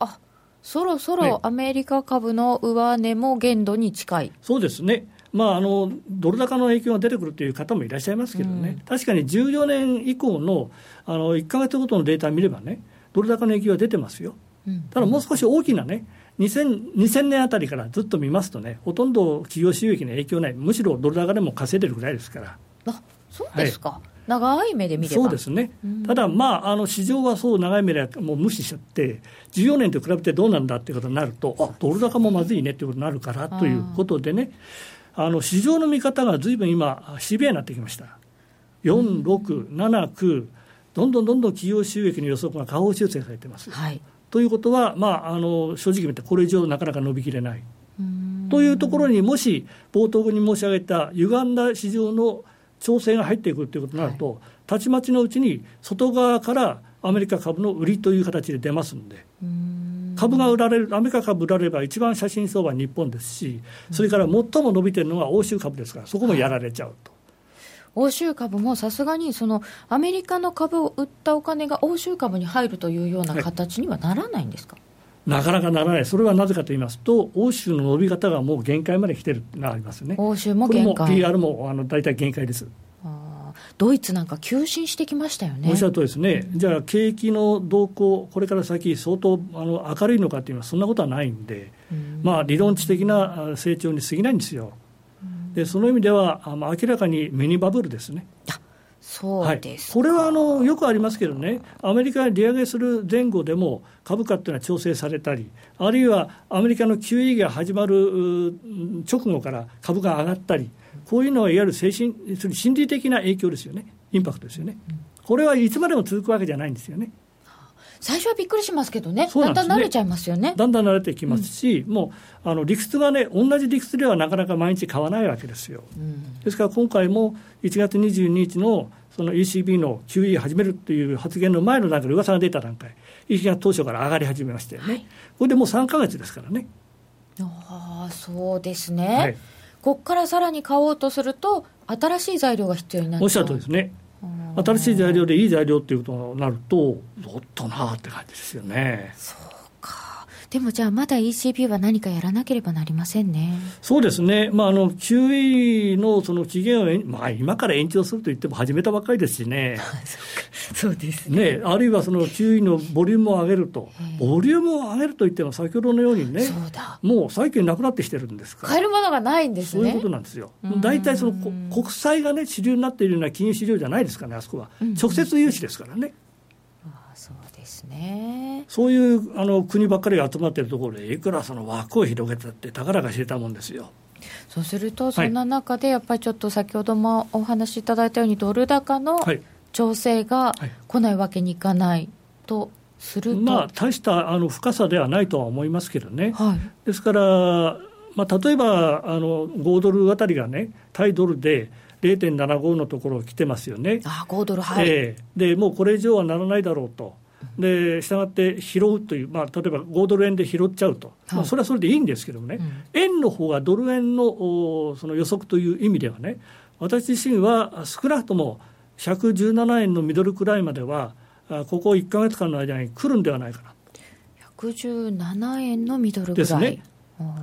あそろそろアメリカ株の上値も限度に近い、そうですね、まあ、あのドル高の影響が出てくるという方もいらっしゃいますけどね、うん、確かに14年以降のあの1か月ごとのデータを見ればね、ドル高の影響が出てますよ。うん、ただもう少し大きなね、2000, 2000年あたりからずっと見ますとね、ほとんど企業収益の影響ない、むしろドル高でも稼いでるぐらいですから。あそうですか、はい長い目で見れば。そうですね、ただ、まあ、あの市場はそう長い目でもう無視しちゃって、14年と比べてどうなんだっていうことになると、あドル高もまずいねっていうことになるからということでね、あの市場の見方がずいぶん今、シビアになってきました。4、6、7、9、どんどんどんどん企業収益の予測が下方修正されてます。はい、ということは、まあ、あの正直言って、これ以上なかなか伸びきれない。というところにもし冒頭に申し上げた歪んだ市場の調整が入っていくということになると、はい、たちまちのうちに外側からアメリカ株の売りという形で出ますんで。株が売られる、アメリカ株売られれば、一番写真相場は日本ですし、それから最も伸びてるのが欧州株ですから、そこもやられちゃうと。欧州株もさすがにそのアメリカの株を売ったお金が欧州株に入るというような形にはならないんですか、なかなかならない、それはなぜかと言いますと、欧州の伸び方がもう限界まで来てるのがありますね。欧州も限界。も PR もあの大体限界です。ドイツなんか急進してきましたよね。おっしゃるとですね、じゃあ、景気の動向、これから先、相当あの明るいのかというのは、そんなことはないんで、ん。まあ、理論値的な成長に過ぎないんですよ。でその意味では、あ明らかにミニバブルですね。そうですはい、これはあのよくありますけどね、アメリカが利上げする前後でも株価っていうのは調整されたり、あるいはアメリカの QE が始まる直後から株が上がったり、こういうのはいわゆる精神心理的な影響ですよね、インパクトですよね。これはいつまでも続くわけじゃないんですよね。最初はびっくりしますけどね、だんだん慣れちゃいますよね。だんだん慣れてきますし、うん、もうあの理屈がね、同じ理屈ではなかなか毎日買わないわけですよ。うん、ですから今回も1月22日のその ECB の QE 始めるっていう発言の前の段階で噂が出た段階、ECB が当初から上がり始めましたよね。はい、これでもう3か月ですからね。ああ、そうですね。はいここからさらに買おうとすると、新しい材料が必要になっおっしゃるとですね。新しい材料でいい材料っていうことになると、おっとなって感じですよね。そうでもじゃあ、まだ ECB は何かやらなければなりませんね。そうですね、まあ、あの QE のその期限を、まあ、今から延長すると言っても始めたばっかりですしね、*laughs* そうですね、ね、あるいはその QE のボリュームを上げると、ボリュームを上げると言っても、先ほどのようにね、もう最近なくなってきてるんですから、買えるものがないんですね。そういうことなんですよ。大体その国債がね、主流になっているような金融市場じゃないですかね、あそこは。直接融資ですからね。ね。そういうあの国ばっかりが集まっているところで、いくらその枠を広げたって、たかだか知れたもんですよ。そうすると、そんな中で、やっぱりちょっと先ほどもお話しいただいたように、ドル高の調整が来ないわけにいかないとすると、まあ、大したあの深さではないとは思いますけどね、はい、ですから、まあ、例えばあの5ドルあたりがね、対ドルで0.75のところを来てますよね。あ5ドル、はい、えー、でもうこれ以上はならないだろうと。でしたがって拾うという、まあ、例えば5ドル円で拾っちゃうと、はい、まあ、それはそれでいいんですけどもね、うん、円の方がドル円のその予測という意味ではね、私自身は少なくとも117円のミドルくらいまでは、ここ1か月間の間に来るんではないかな。117円のミドルぐらい。ですね。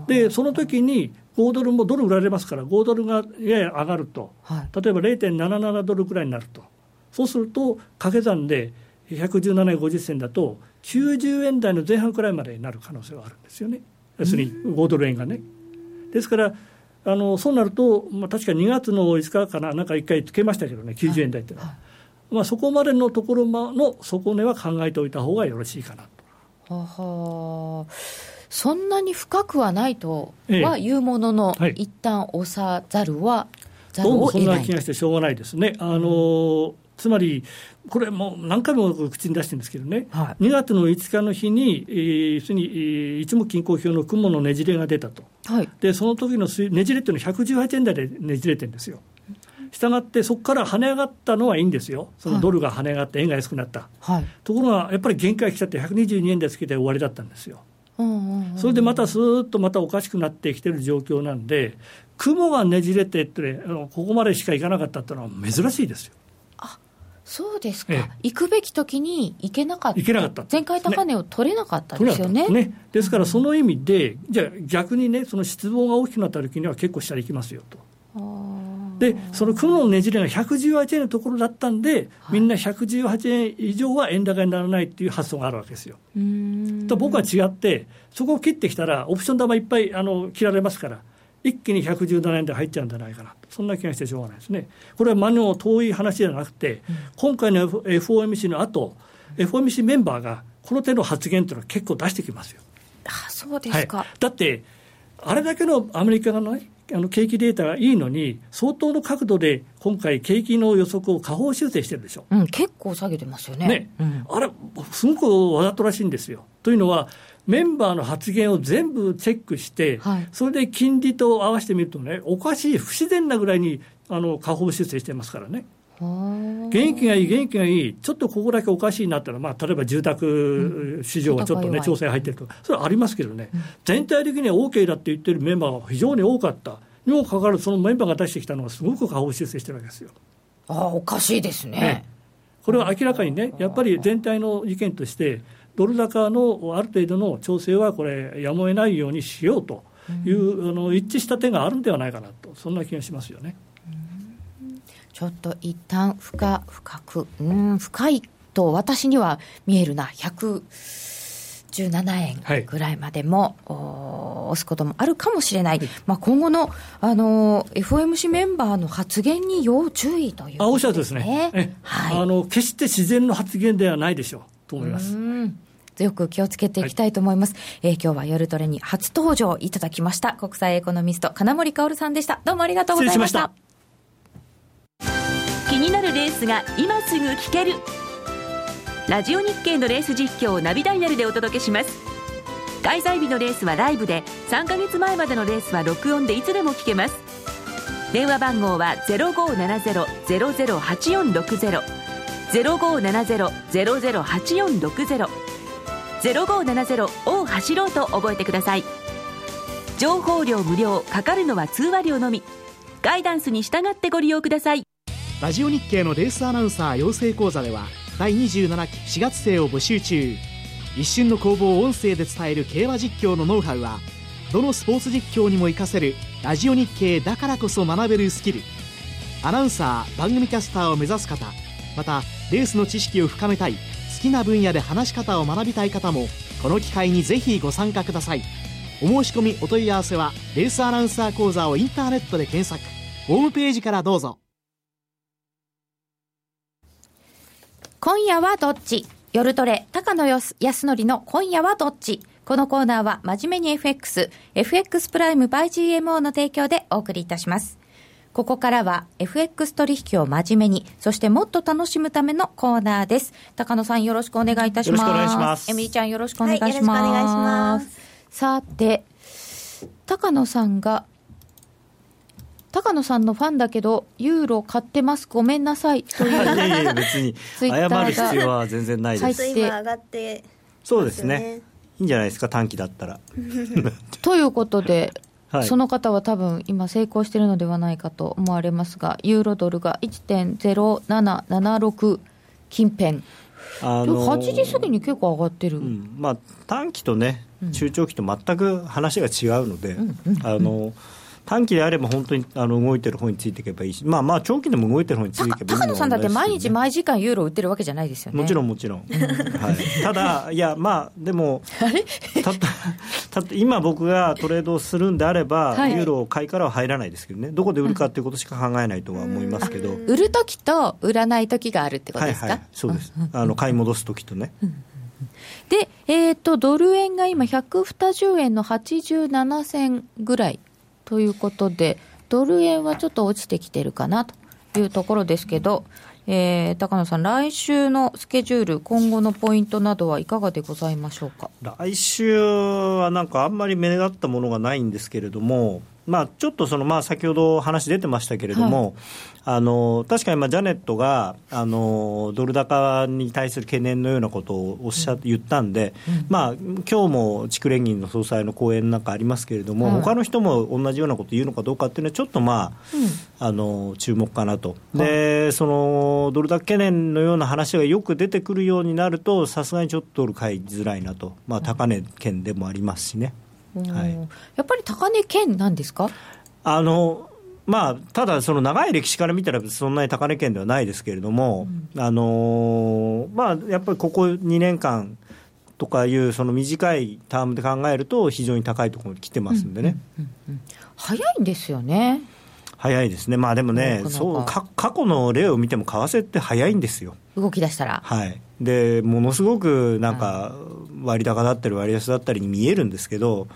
でその時に5ドルもドル売られますから5ドルがやや上がると、はい、例えば0.77ドルぐらいになると。そうすると掛け算で117円50銭だと90円台の前半くらいまでになる可能性はあるんですよね。要するに5ドル円がね。ですからあのそうなると、まあ、確か2月の5日かな、なんか1回つけましたけどね、90円台っていうのは、はい、まあ、そこまでのところの底値は考えておいた方がよろしいかなと。はは。そんなに深くはないとはいうものの、ええはい、一旦押さざるはざるを得ない。そんな気がしてしょうがないですね。あの、うんつまり、これもう何回も口に出してるんですけどね、はい、2月の5日の日に、えー、要するに、えー、一目均衡表の雲のねじれが出たと、はい、でその時のねじれっていうのは118円台でねじれてるんですよ。したがって、そこから跳ね上がったのはいいんですよ、そのドルが跳ね上がって、円が安くなった、はい、ところがやっぱり限界来ちゃって、122円でつけて終わりだったんですよ。それでまたすーっとまたおかしくなってきてる状況なんで、雲がねじれてって、ね、ここまでしか行かなかったっていうのは珍しいですよ。そうですか、ええ、行くべき時に行けなかった、行けなかった前回高値を取れなかったですよね。ねですから、その意味で、じゃあ、逆にね、その失望が大きくなった時には結構下に行きますよと。で、その雲のねじれが118円のところだったんで、みんな118円以上は円高にならないっていう発想があるわけですよ。と僕は違って、そこを切ってきたら、オプション玉いっぱいあの切られますから。一気に117円で入っちゃうんじゃないかなそんな気がしてしょうがないですね。これは間の遠い話じゃなくて、うん、今回の FOMC の後、FOMC メンバーがこの手の発言というのは結構出してきますよ。あそうですか、はい、だって、あれだけのアメリカの、ね、あの景気データがいいのに、相当の角度で今回、景気の予測を下方修正してるでしょ、うん、結構下げてますよね。ね、うん、あれ、すごくわざとらしいんですよ。というのは、メンバーの発言を全部チェックして、はい、それで金利と合わせてみるとね、おかしい、不自然なぐらいにあの下方修正してますからね。元気がいい、元気がいい、ちょっとここだけおかしいなったら、まあ、例えば住宅市場がちょっとね、調整入ってると。か、それはありますけどね、全体的には OK だって言ってるメンバーが非常に多かった、にもかかわらず、そのメンバーが出してきたのは、すごく下方修正してるわけですよ。ああ、おかしいですね。ねこれは明らかにね、やっぱり全体の意見として、ドル高のある程度の調整はこれ、やむを得ないようにしようという、うん、あの一致した点があるんではないかなと、そんな気がしますよね。ちょっと一旦深深く、うん、深いと私には見えるな、117円ぐらいまでも、はい、押すこともあるかもしれない、まあ、今後のあの FOMC メンバーの発言に要注意という、ね、あおっしゃるですね、はい、あの決して自然の発言ではないでしょうと思います。強く気をつけていきたいと思います。はい、えー、今日は夜トレに初登場いただきました。国際エコノミスト、金森薫さんでした。どうもありがとうございました。気になるレースが今すぐ聞ける。ラジオ日経のレース実況をナビダイヤルでお届けします。開催日のレースはライブで、3ヶ月前までのレースは録音でいつでも聞けます。電話番号は0570-008460 0570-008460 0570を走ろうと覚えてください。情報量無料かかるのは通話料のみ。ガイダンスに従ってご利用ください。ラジオ日経のレースアナウンサー養成講座では第27期4月生を募集中。一瞬の攻防を音声で伝える競馬実況のノウハウはどのスポーツ実況にも活かせるラジオ日経だからこそ学べるスキル。アナウンサー番組キャスターを目指す方またレースの知識を深めたいきな分野で話し方を学びたい方もこの機会にぜひご参加ください。お申し込みお問い合わせはレースアナウンサー講座をインターネットで検索。ホームページからどうぞ。今夜はどっち？夜トレ高野康則の今夜はどっち？このコーナーは真面目に FX、FX プライム by GMO の提供でお送りいたします。ここからは FX 取引を真面目に、そしてもっと楽しむためのコーナーです。高野さんよろしくお願いいたします。よろしくお願いします。エミリちゃんよろしくお願いします。はい、よろしくお願いします。さて、高野さんが高野さんのファンだけど、ユーロ買ってます、ごめんなさいという。いやいや、別に謝る必要は全然ないです。今上がって、ね、そうですね。いいんじゃないですか、短期だったら。*laughs* ということで、はい、その方は多分今成功しているのではないかと思われますが、ユーロドルが1.0776近辺。あのー、8時過ぎに結構上がってる、うん、まあ、短期とね、中長期と全く話が違うので、あのー短期であれば本当にあの動いてる方についていけばいいし、まあまあ、長期でも動いてる方についていけばいい、高野さんだって毎日、毎時間ユーロ売ってるわけじゃないですよね。もちろん、もちろん。はい、ただ、いや、まあ、でも、*laughs* たたた今、僕がトレードをするんであれば、はい、ユーロ買いからは入らないですけどね、どこで売るかっていうことしか考えないとは思いますけど、売るときと売らないときがあるってことですか、はいはい、そうです、あの買い戻すときとね。で、えーと、ドル円が今、120円の87銭ぐらいということで、ドル円はちょっと落ちてきてるかなというところですけど、えー、高野さん、来週のスケジュール、今後のポイントなどはいかがでございましょうか？来週はなんかあんまり目立ったものがないんですけれども、まあ、ちょっとその、まあ、先ほど話出てましたけれども、はい、あの確かにまあジャネットがあのドル高に対する懸念のようなことをおっしゃって、言ったんで、うん、まあ今日も地区連銀の総裁の講演なんかありますけれども、はい、他の人も同じようなこと言うのかどうかっていうのは、ちょっとまあ、うん、あの注目かなと、でそのドル高懸念のような話がよく出てくるようになると、さすがにちょっとドル買いづらいなと、まあ、高値圏でもありますしね。はい、やっぱり高値圏なんですか？あのまあ、ただ、その長い歴史から見たら、そんなに高値圏ではないですけれども、うん、あのまあ、やっぱりここ2年間とかいう、その短いタームで考えると、非常に高いところに来てますんでね、うんうんうん、早いんですよね。早いですね、まあでもね、そうか過去の例を見ても、為替って早いんですよ。動き出したら。はい、でものすごくなんか、割高だったり、割安だったりに見えるんですけど、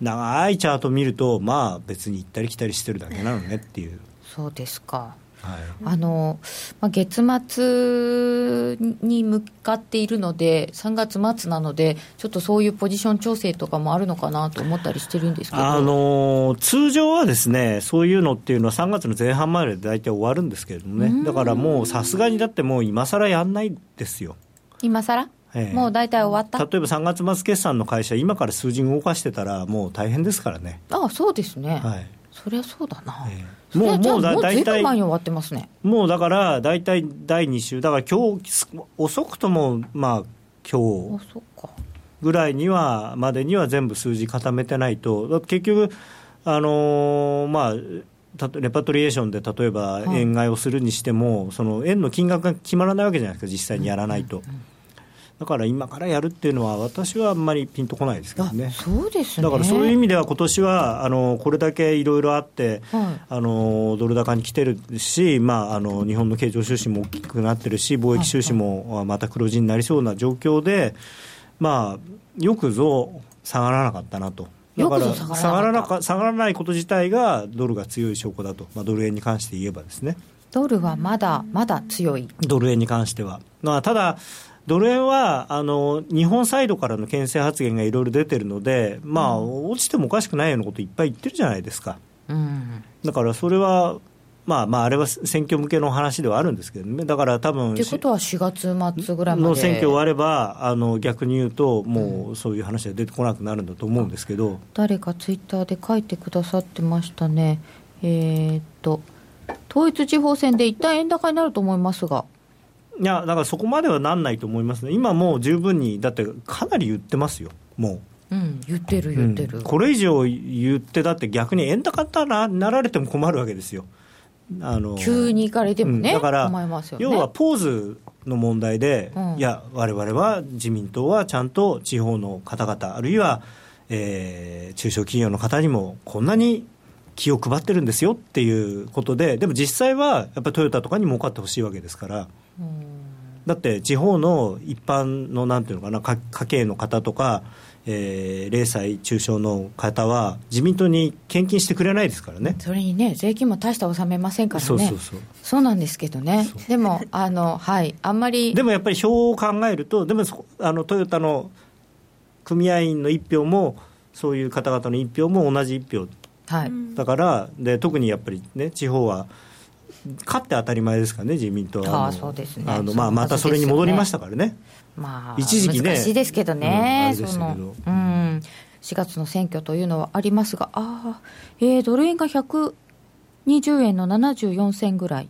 長いチャート見ると、まあ、別に行ったり来たりしてるだけなのねっていう。そうですかはい、あのまあ、月末に向かっているので、3月末なので、ちょっとそういうポジション調整とかもあるのかなと思ったりしてるんですけど。あの通常はですね、そういうのっていうのは、3月の前半までで大体終わるんですけれどもね、だからもうさすがにだって、もう今更やんないですよ。今更？ええ、もう大体終わった？例えば3月末決算の会社、今から数字動かしてたら、もう大変ですからね。ああそうですね、はい、そりゃそうだな、ええ、もうもうだ大体前に終わってますね。もうだから大体第2週だから今日遅くともまあ今日ぐらいにはまでには全部数字固めてないと結局あのー、まあレパトリエーションで例えば円買いをするにしても、はい、その円の金額が決まらないわけじゃないですか実際にやらないと。うんうんうんだから今からやるっていうのは、私はあんまりピンとこないですけどね、そうですね。だからそういう意味では、今年はあのこれだけいろいろあって、はい、あのドル高に来てるし、まあ、あの日本の経常収支も大きくなってるし、貿易収支もまた黒字になりそうな状況で、まあ、よくぞ下がらなかったなと。だから下がらなか下がらないこと自体がドルが強い証拠だと、まあ、ドル円に関して言えばですね。ドルはまだまだ強い。ドル円に関しては。まあ、ただドル円はあの日本サイドからの牽制発言がいろいろ出てるので、まあ、落ちてもおかしくないようなこといっぱい言ってるじゃないですか。うん、だからそれはまあまあ、あれは選挙向けの話ではあるんですけどね、だから多分ということは4月末ぐらいの選挙終われば、あの逆に言うと、もうそういう話が出てこなくなるんだと思うんですけど、誰かツイッターで書いてくださってましたね、えー、っと、統一地方選で一旦円高になると思いますが。いや、だからそこまではなんないと思いますね、今もう十分に、だってかなり言ってますよ、もう。うん、言ってる、言ってる、うん、これ以上言って、だって逆に円高になられても困るわけですよ。あの急に行かれてもね、うん、だから、ね、要はポーズの問題で、うん、いや、われわれは自民党はちゃんと地方の方々、あるいは、えー、中小企業の方にもこんなに気を配ってるんですよっていうことで、でも実際はやっぱりトヨタとかに儲かってほしいわけですから。だって地方の一般のなんていうのかな家計の方とか、えー、零細中小の方は自民党に献金してくれないですからね。それにね税金も大した納めませんからね。そうそうそう。そうなんですけどね。でもあのはいあんまりでもやっぱり票を考えるとでもあのトヨタの組合員の一票もそういう方々の一票も同じ一票、はい、だからで特にやっぱりね地方は勝って当たり前ですからね、自民党は。あそうですね。あのまあ、またそれに戻りましたからね。まあ、一時期ね。難しいですけどね。うん、その、うん。4月の選挙というのはありますが、ああ、えー、ドル円が120円の74銭ぐらい。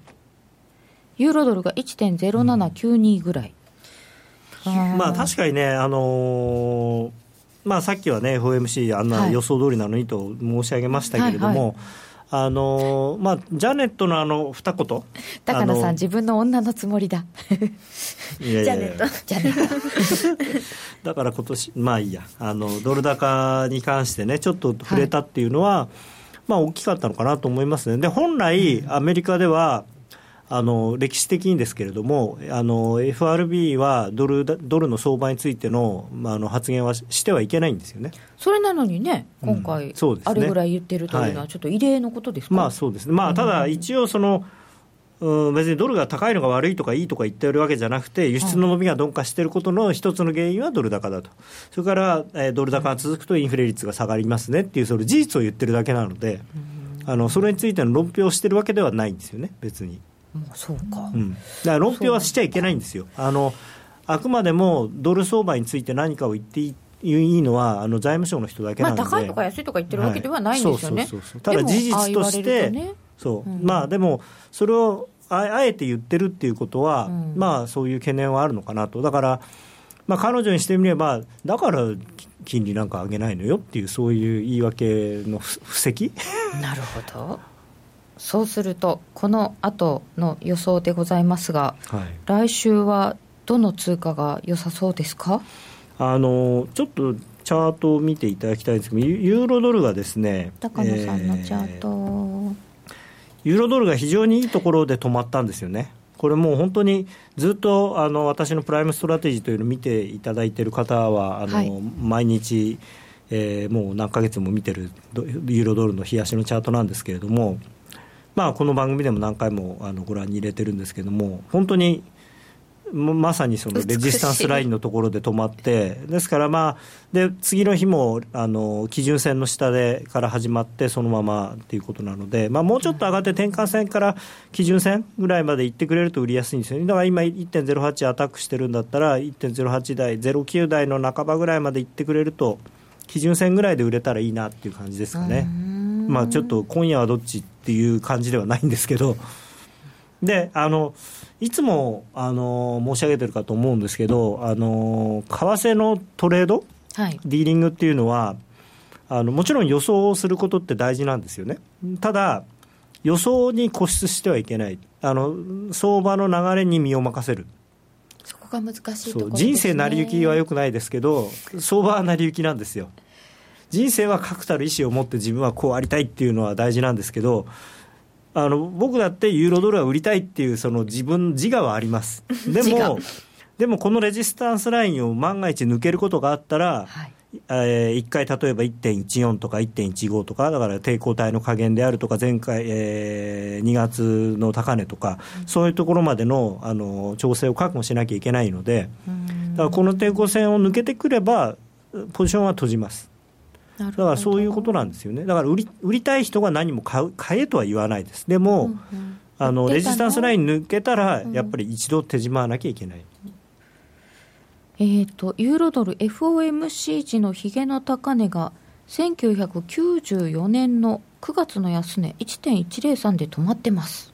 ユーロドルが1.0792ぐらい。まあ確かにね、あのーまあ、さっきはね、FOMC、あんな予想通りなのにと申し上げましたけれども、はいはいはいあのまあ、ジャネットのあの二言。高野さん、自分の女のつもりだ、いやいやジャネット、ジャネット。*laughs* だから今年まあいいや。あの、ドル高に関してね、ちょっと触れたっていうのは、はい、まあ、大きかったのかなと思いますね、で本来、アメリカでは、あの歴史的にですけれども、FRB はドルドルの相場についての,、まあ、あの発言はしてはいけないんですよね。それなのにね、今回、うんね、あれぐらい言ってるというのは、ちょっと異例のことですか、まあそうですね、まあ、ただ一応その、うん、別にドルが高いのが悪いとかいいとか言ってるわけじゃなくて、輸出の伸びが鈍化していることの一つの原因はドル高だと、それから、えー、ドル高が続くとインフレ率が下がりますねっていう、それ事実を言ってるだけなので、あのそれについての論評をしてるわけではないんですよね、別に。そうか、うん、だから論評はしちゃいけないんですよ。あのあくまでもドル相場について何かを言っていいいのはあの財務省の人だけなので、まあ、高いとか安いとか言ってるわけではないんですよね、ただ事実として、ね、そう、うん、まあでも、それをああえて言ってるっていうことは、うん、まあそういう懸念はあるのかなと、だから、まあ、彼女にしてみれば、だから金利なんか上げないのよっていう、そういう言い訳の *laughs* 布石？なるほど。そうすると、この後の予想でございますが、はい、来週はどの通貨が良さそうですか？あのちょっとチャートを見ていただきたいんですけど、ユーロドルがですね、高野さんのチャート、えー、ユーロドルが非常にいいところで止まったんですよね。これもう本当にずっとあの私のプライムストラテジーというのを見ていただいている方はあの、はい、毎日、えー、もう何ヶ月も見てるユーロドルの冷やしのチャートなんですけれどもまあ、この番組でも何回もあのご覧に入れてるんですけども本当にまさにそのレジスタンスラインのところで止まって、ですから、まあ、で次の日もあの基準線の下でから始まって、そのままっていうことなので、まあ、もうちょっと上がって転換線から基準線ぐらいまで行ってくれると売りやすいんですよね、だから今、1.08アタックしてるんだったら、1.08台、09台の半ばぐらいまで行ってくれると、基準線ぐらいで売れたらいいなっていう感じですかね。まあ、ちょっと今夜はどっちっていう感じではないんですけど。であのいつもあの申し上げてるかと思うんですけどあの為替のトレード、はい、ディーリングっていうのはあのもちろん予想をすることって大事なんですよね。ただ予想に固執してはいけない。あの相場の流れに身を任せる。そこが難しいところ、ね、人生成り行きはよくないですけど相場は成り行きなんですよ人生は確たる意思を持って自分はこうありたいっていうのは大事なんですけどあの僕だってユーロドルは売りたいっていうその自分自我はあります。*laughs* でもでもこのレジスタンスラインを万が一抜けることがあったら、はい。えー、1回例えば1.14とか1.15とかだから抵抗体の加減であるとか前回、えー、2月の高値とか、うん、そういうところまでのあの調整を確保しなきゃいけないのでだからこの抵抗線を抜けてくればポジションは閉じますだからそういうことなんですよね、だから売り売りたい人が何も買う買えとは言わないです、でも、うんうん、あのレジスタンスライン抜けたら、やっぱり一度手締まわなきゃいけない。うん、えーと、ユーロドル FOMC 時のひげの高値が1994年の9月の安値1.103で止まってます、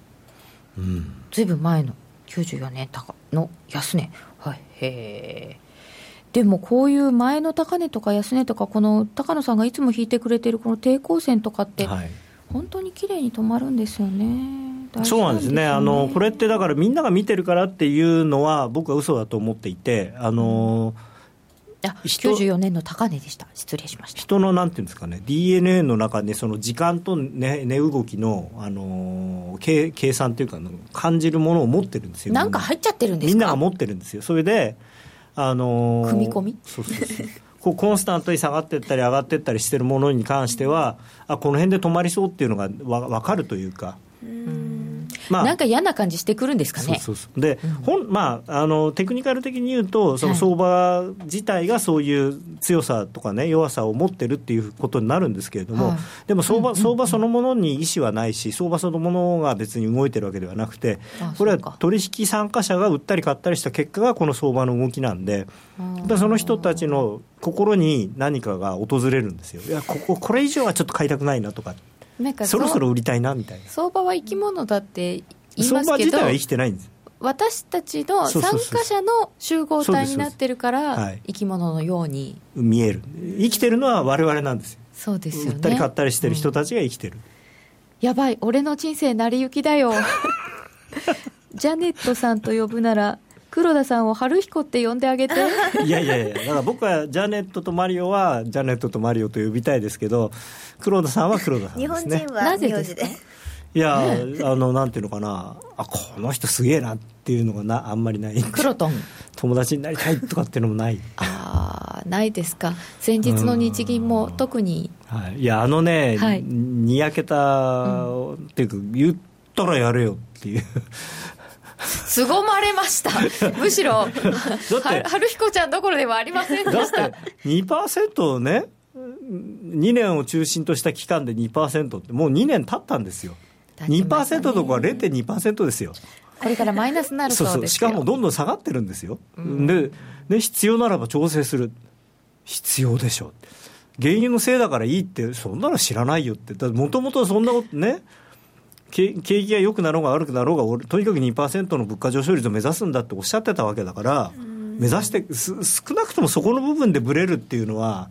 うん、ずいぶん前の94年高の安値。はいへえでもこういう前の高値とか安値とか、この高野さんがいつも引いてくれてるこの抵抗線とかって、本当に綺麗に止まるんですよね。そうなんですね。あのこれってだからみんなが見てるからっていうのは僕は嘘だと思っていてあの、うん、あ94年の高値でした。失礼しました。人のなんていうんですかね。DNA の中でその時間と値、ね、動きの、あの計計算というか感じるものを持ってるんですよ。なんか入っちゃってるんですみんなが持ってるんですよ。それであのー、組み込み？そうそうそう。こうコンスタントに下がっていったり上がっていったりしてるものに関してはあこの辺で止まりそうっていうのがわ分かるというか。まあ、なんか嫌な感じしてくるんですかね。そうそうで、うん、ほんまあ、あのテクニカル的に言うと、その相場自体がそういう強さとかね、弱さを持ってるっていうことになるんですけれども、はい、でも相場,、相場そのものに意思はないし、相場そのものが別に動いてるわけではなくて、これは取引参加者が売ったり買ったりした結果がこの相場の動きなんで、その人たちの心に何かが訪れるんですよ。いやこここれ以上はちょっと買いたくないなとか。なんかそろそろ売りたいなみたいな。相場は生き物だって言いますけど相場自体は生きてないんです。私たちの参加者の集合体になってるから生き物のように。見える。生きてるのは我々なんですよ。そうですよね。売ったり買ったりしてる人たちが生きてる、うん、やばい俺の人生成り行きだよ。*laughs* ジャネットさんと呼ぶなら黒田さんを春彦って呼んであげて。*laughs* いやいやいやだから僕はジャネットとマリオはジャネットとマリオと呼びたいですけど黒田さんは黒田さんですね。日本人は名字で。*laughs* いや、あのなんていうのかな。あこの人すげえなっていうのがなあんまりない。黒トン。友達になりたいとかっていうのもない。ああないですか。先日の日銀も特に、はい、いやあのね、はい、にやけた、うん、っていうか言ったらやれよっていう凄まれました。むしろ春彦ちゃんどころではありませんでした。だって2%ね2年を中心とした期間で2%ってもう2年経ったんですよ。2%とか0.2%ですよ。これからマイナスになるそうそうしかもどんどん下がってるんですよ、うん、でね必要ならば調整する。必要でしょ。原油のせいだからいいってそんなの知らないよって。もともとそんなことね景気が良くなろうが悪くなろうがとにかく2%の物価上昇率を目指すんだっておっしゃってたわけだから、目指して少なくともそこの部分でぶれるっていうのは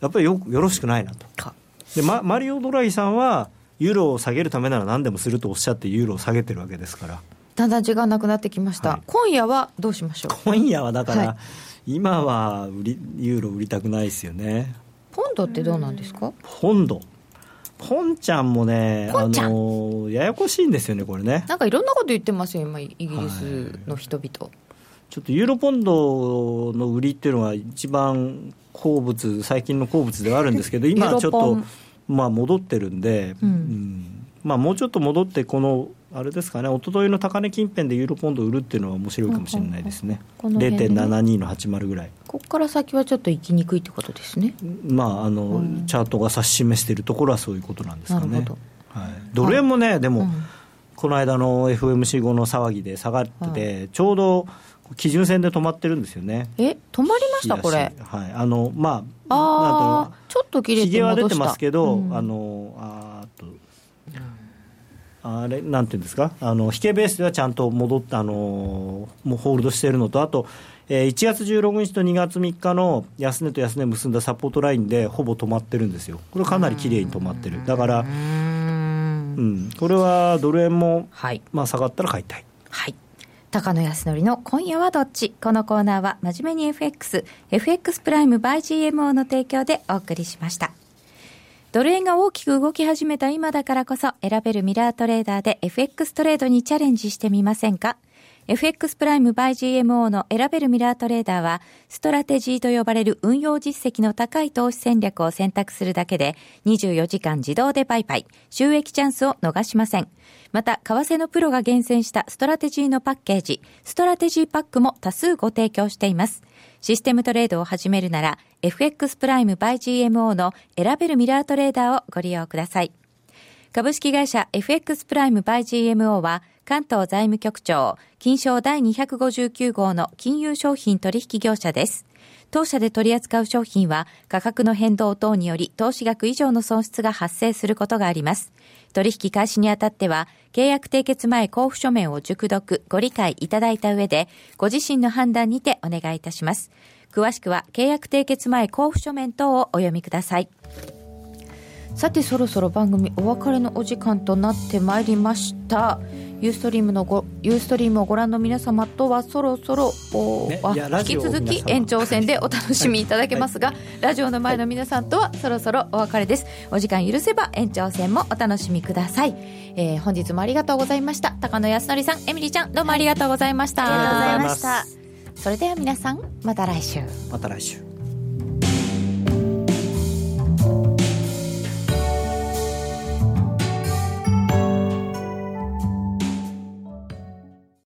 やっぱりよよろしくないなと。で、ま、マリオ・ドラギさんはユーロを下げるためなら何でもするとおっしゃってユーロを下げてるわけですから。だんだん時間なくなってきました、はい、今夜はどうしましょう？今夜はだから、はい、今は売りユーロ売りたくないですよね。ポンドってどうなんですか？ポンドポンちゃんもねあのややこしいんですよねこれね。なんかいろんなこと言ってますよ今イギリスの人々、はい、ちょっとユーロポンドの売りっていうのは一番好物最近の好物ではあるんですけど *laughs* 今ちょっとまあ戻ってるんで、うん、うん、まあ、もうちょっと戻ってこのあれですかね。一昨日の高値近辺でユーロポンド売るっていうのは面白いかもしれないですね、うん、0.72の80ぐらい。ここから先はちょっと行きにくいってことですね。まああの、うん、チャートが指し示しているところはそういうことなんですかね。はい、ドル円もねでも、この間の FMC 後の騒ぎで下がってて、はい、ちょうど基準線で止まってるんですよね。え、止まりましたこれ。はい、あのまあ、ああ、ちょっと切れてひげは出てますけど、うん、あのあと。あれなんていうんですか？あの引けベースではちゃんと戻ったあのもうホールドしているのとあと、えー、1月16日と2月3日の安値と安値結んだサポートラインでほぼ止まってるんですよ。これかなりきれいに止まってる。だからうん。これはドル円も、はい、まあ下がったら買いたい。はい。高野康則の今夜はどっち？このコーナーは真面目に FX、FX プライム by GMO の提供でお送りしました。ドル円が大きく動き始めた今だからこそ選べるミラートレーダーで FX トレードにチャレンジしてみませんか？FX プライム by GMO の選べるミラートレーダーは、ストラテジーと呼ばれる運用実績の高い投資戦略を選択するだけで、24時間自動で売買、収益チャンスを逃しません。また、為替のプロが厳選したストラテジーのパッケージ、ストラテジーパックも多数ご提供しています。システムトレードを始めるなら、FX プライム by GMO の選べるミラートレーダーをご利用ください。株式会社 FX プライム by GMO は、関東財務局長、金商第259号の金融商品取引業者です。当社で取り扱う商品は価格の変動等により投資額以上の損失が発生することがあります。取引開始にあたっては契約締結前交付書面を熟読、ご理解いただいた上でご自身の判断にてお願いいたします。詳しくは契約締結前交付書面等をお読みください。さてそろそろ番組お別れのお時間となってまいりましたユーストリームのごユーストリームをご覧の皆様とはそろそろお、ね、引き続き延長戦でお楽しみいただけますが、はい。はい、ラジオの前の皆さんとはそろそろお別れです、お時間許せば延長戦もお楽しみください、えー、本日もありがとうございました。高野康則さんエミリーちゃんどうもありがとうございました、ありがとうございました。それでは皆さんまた来週。また来週。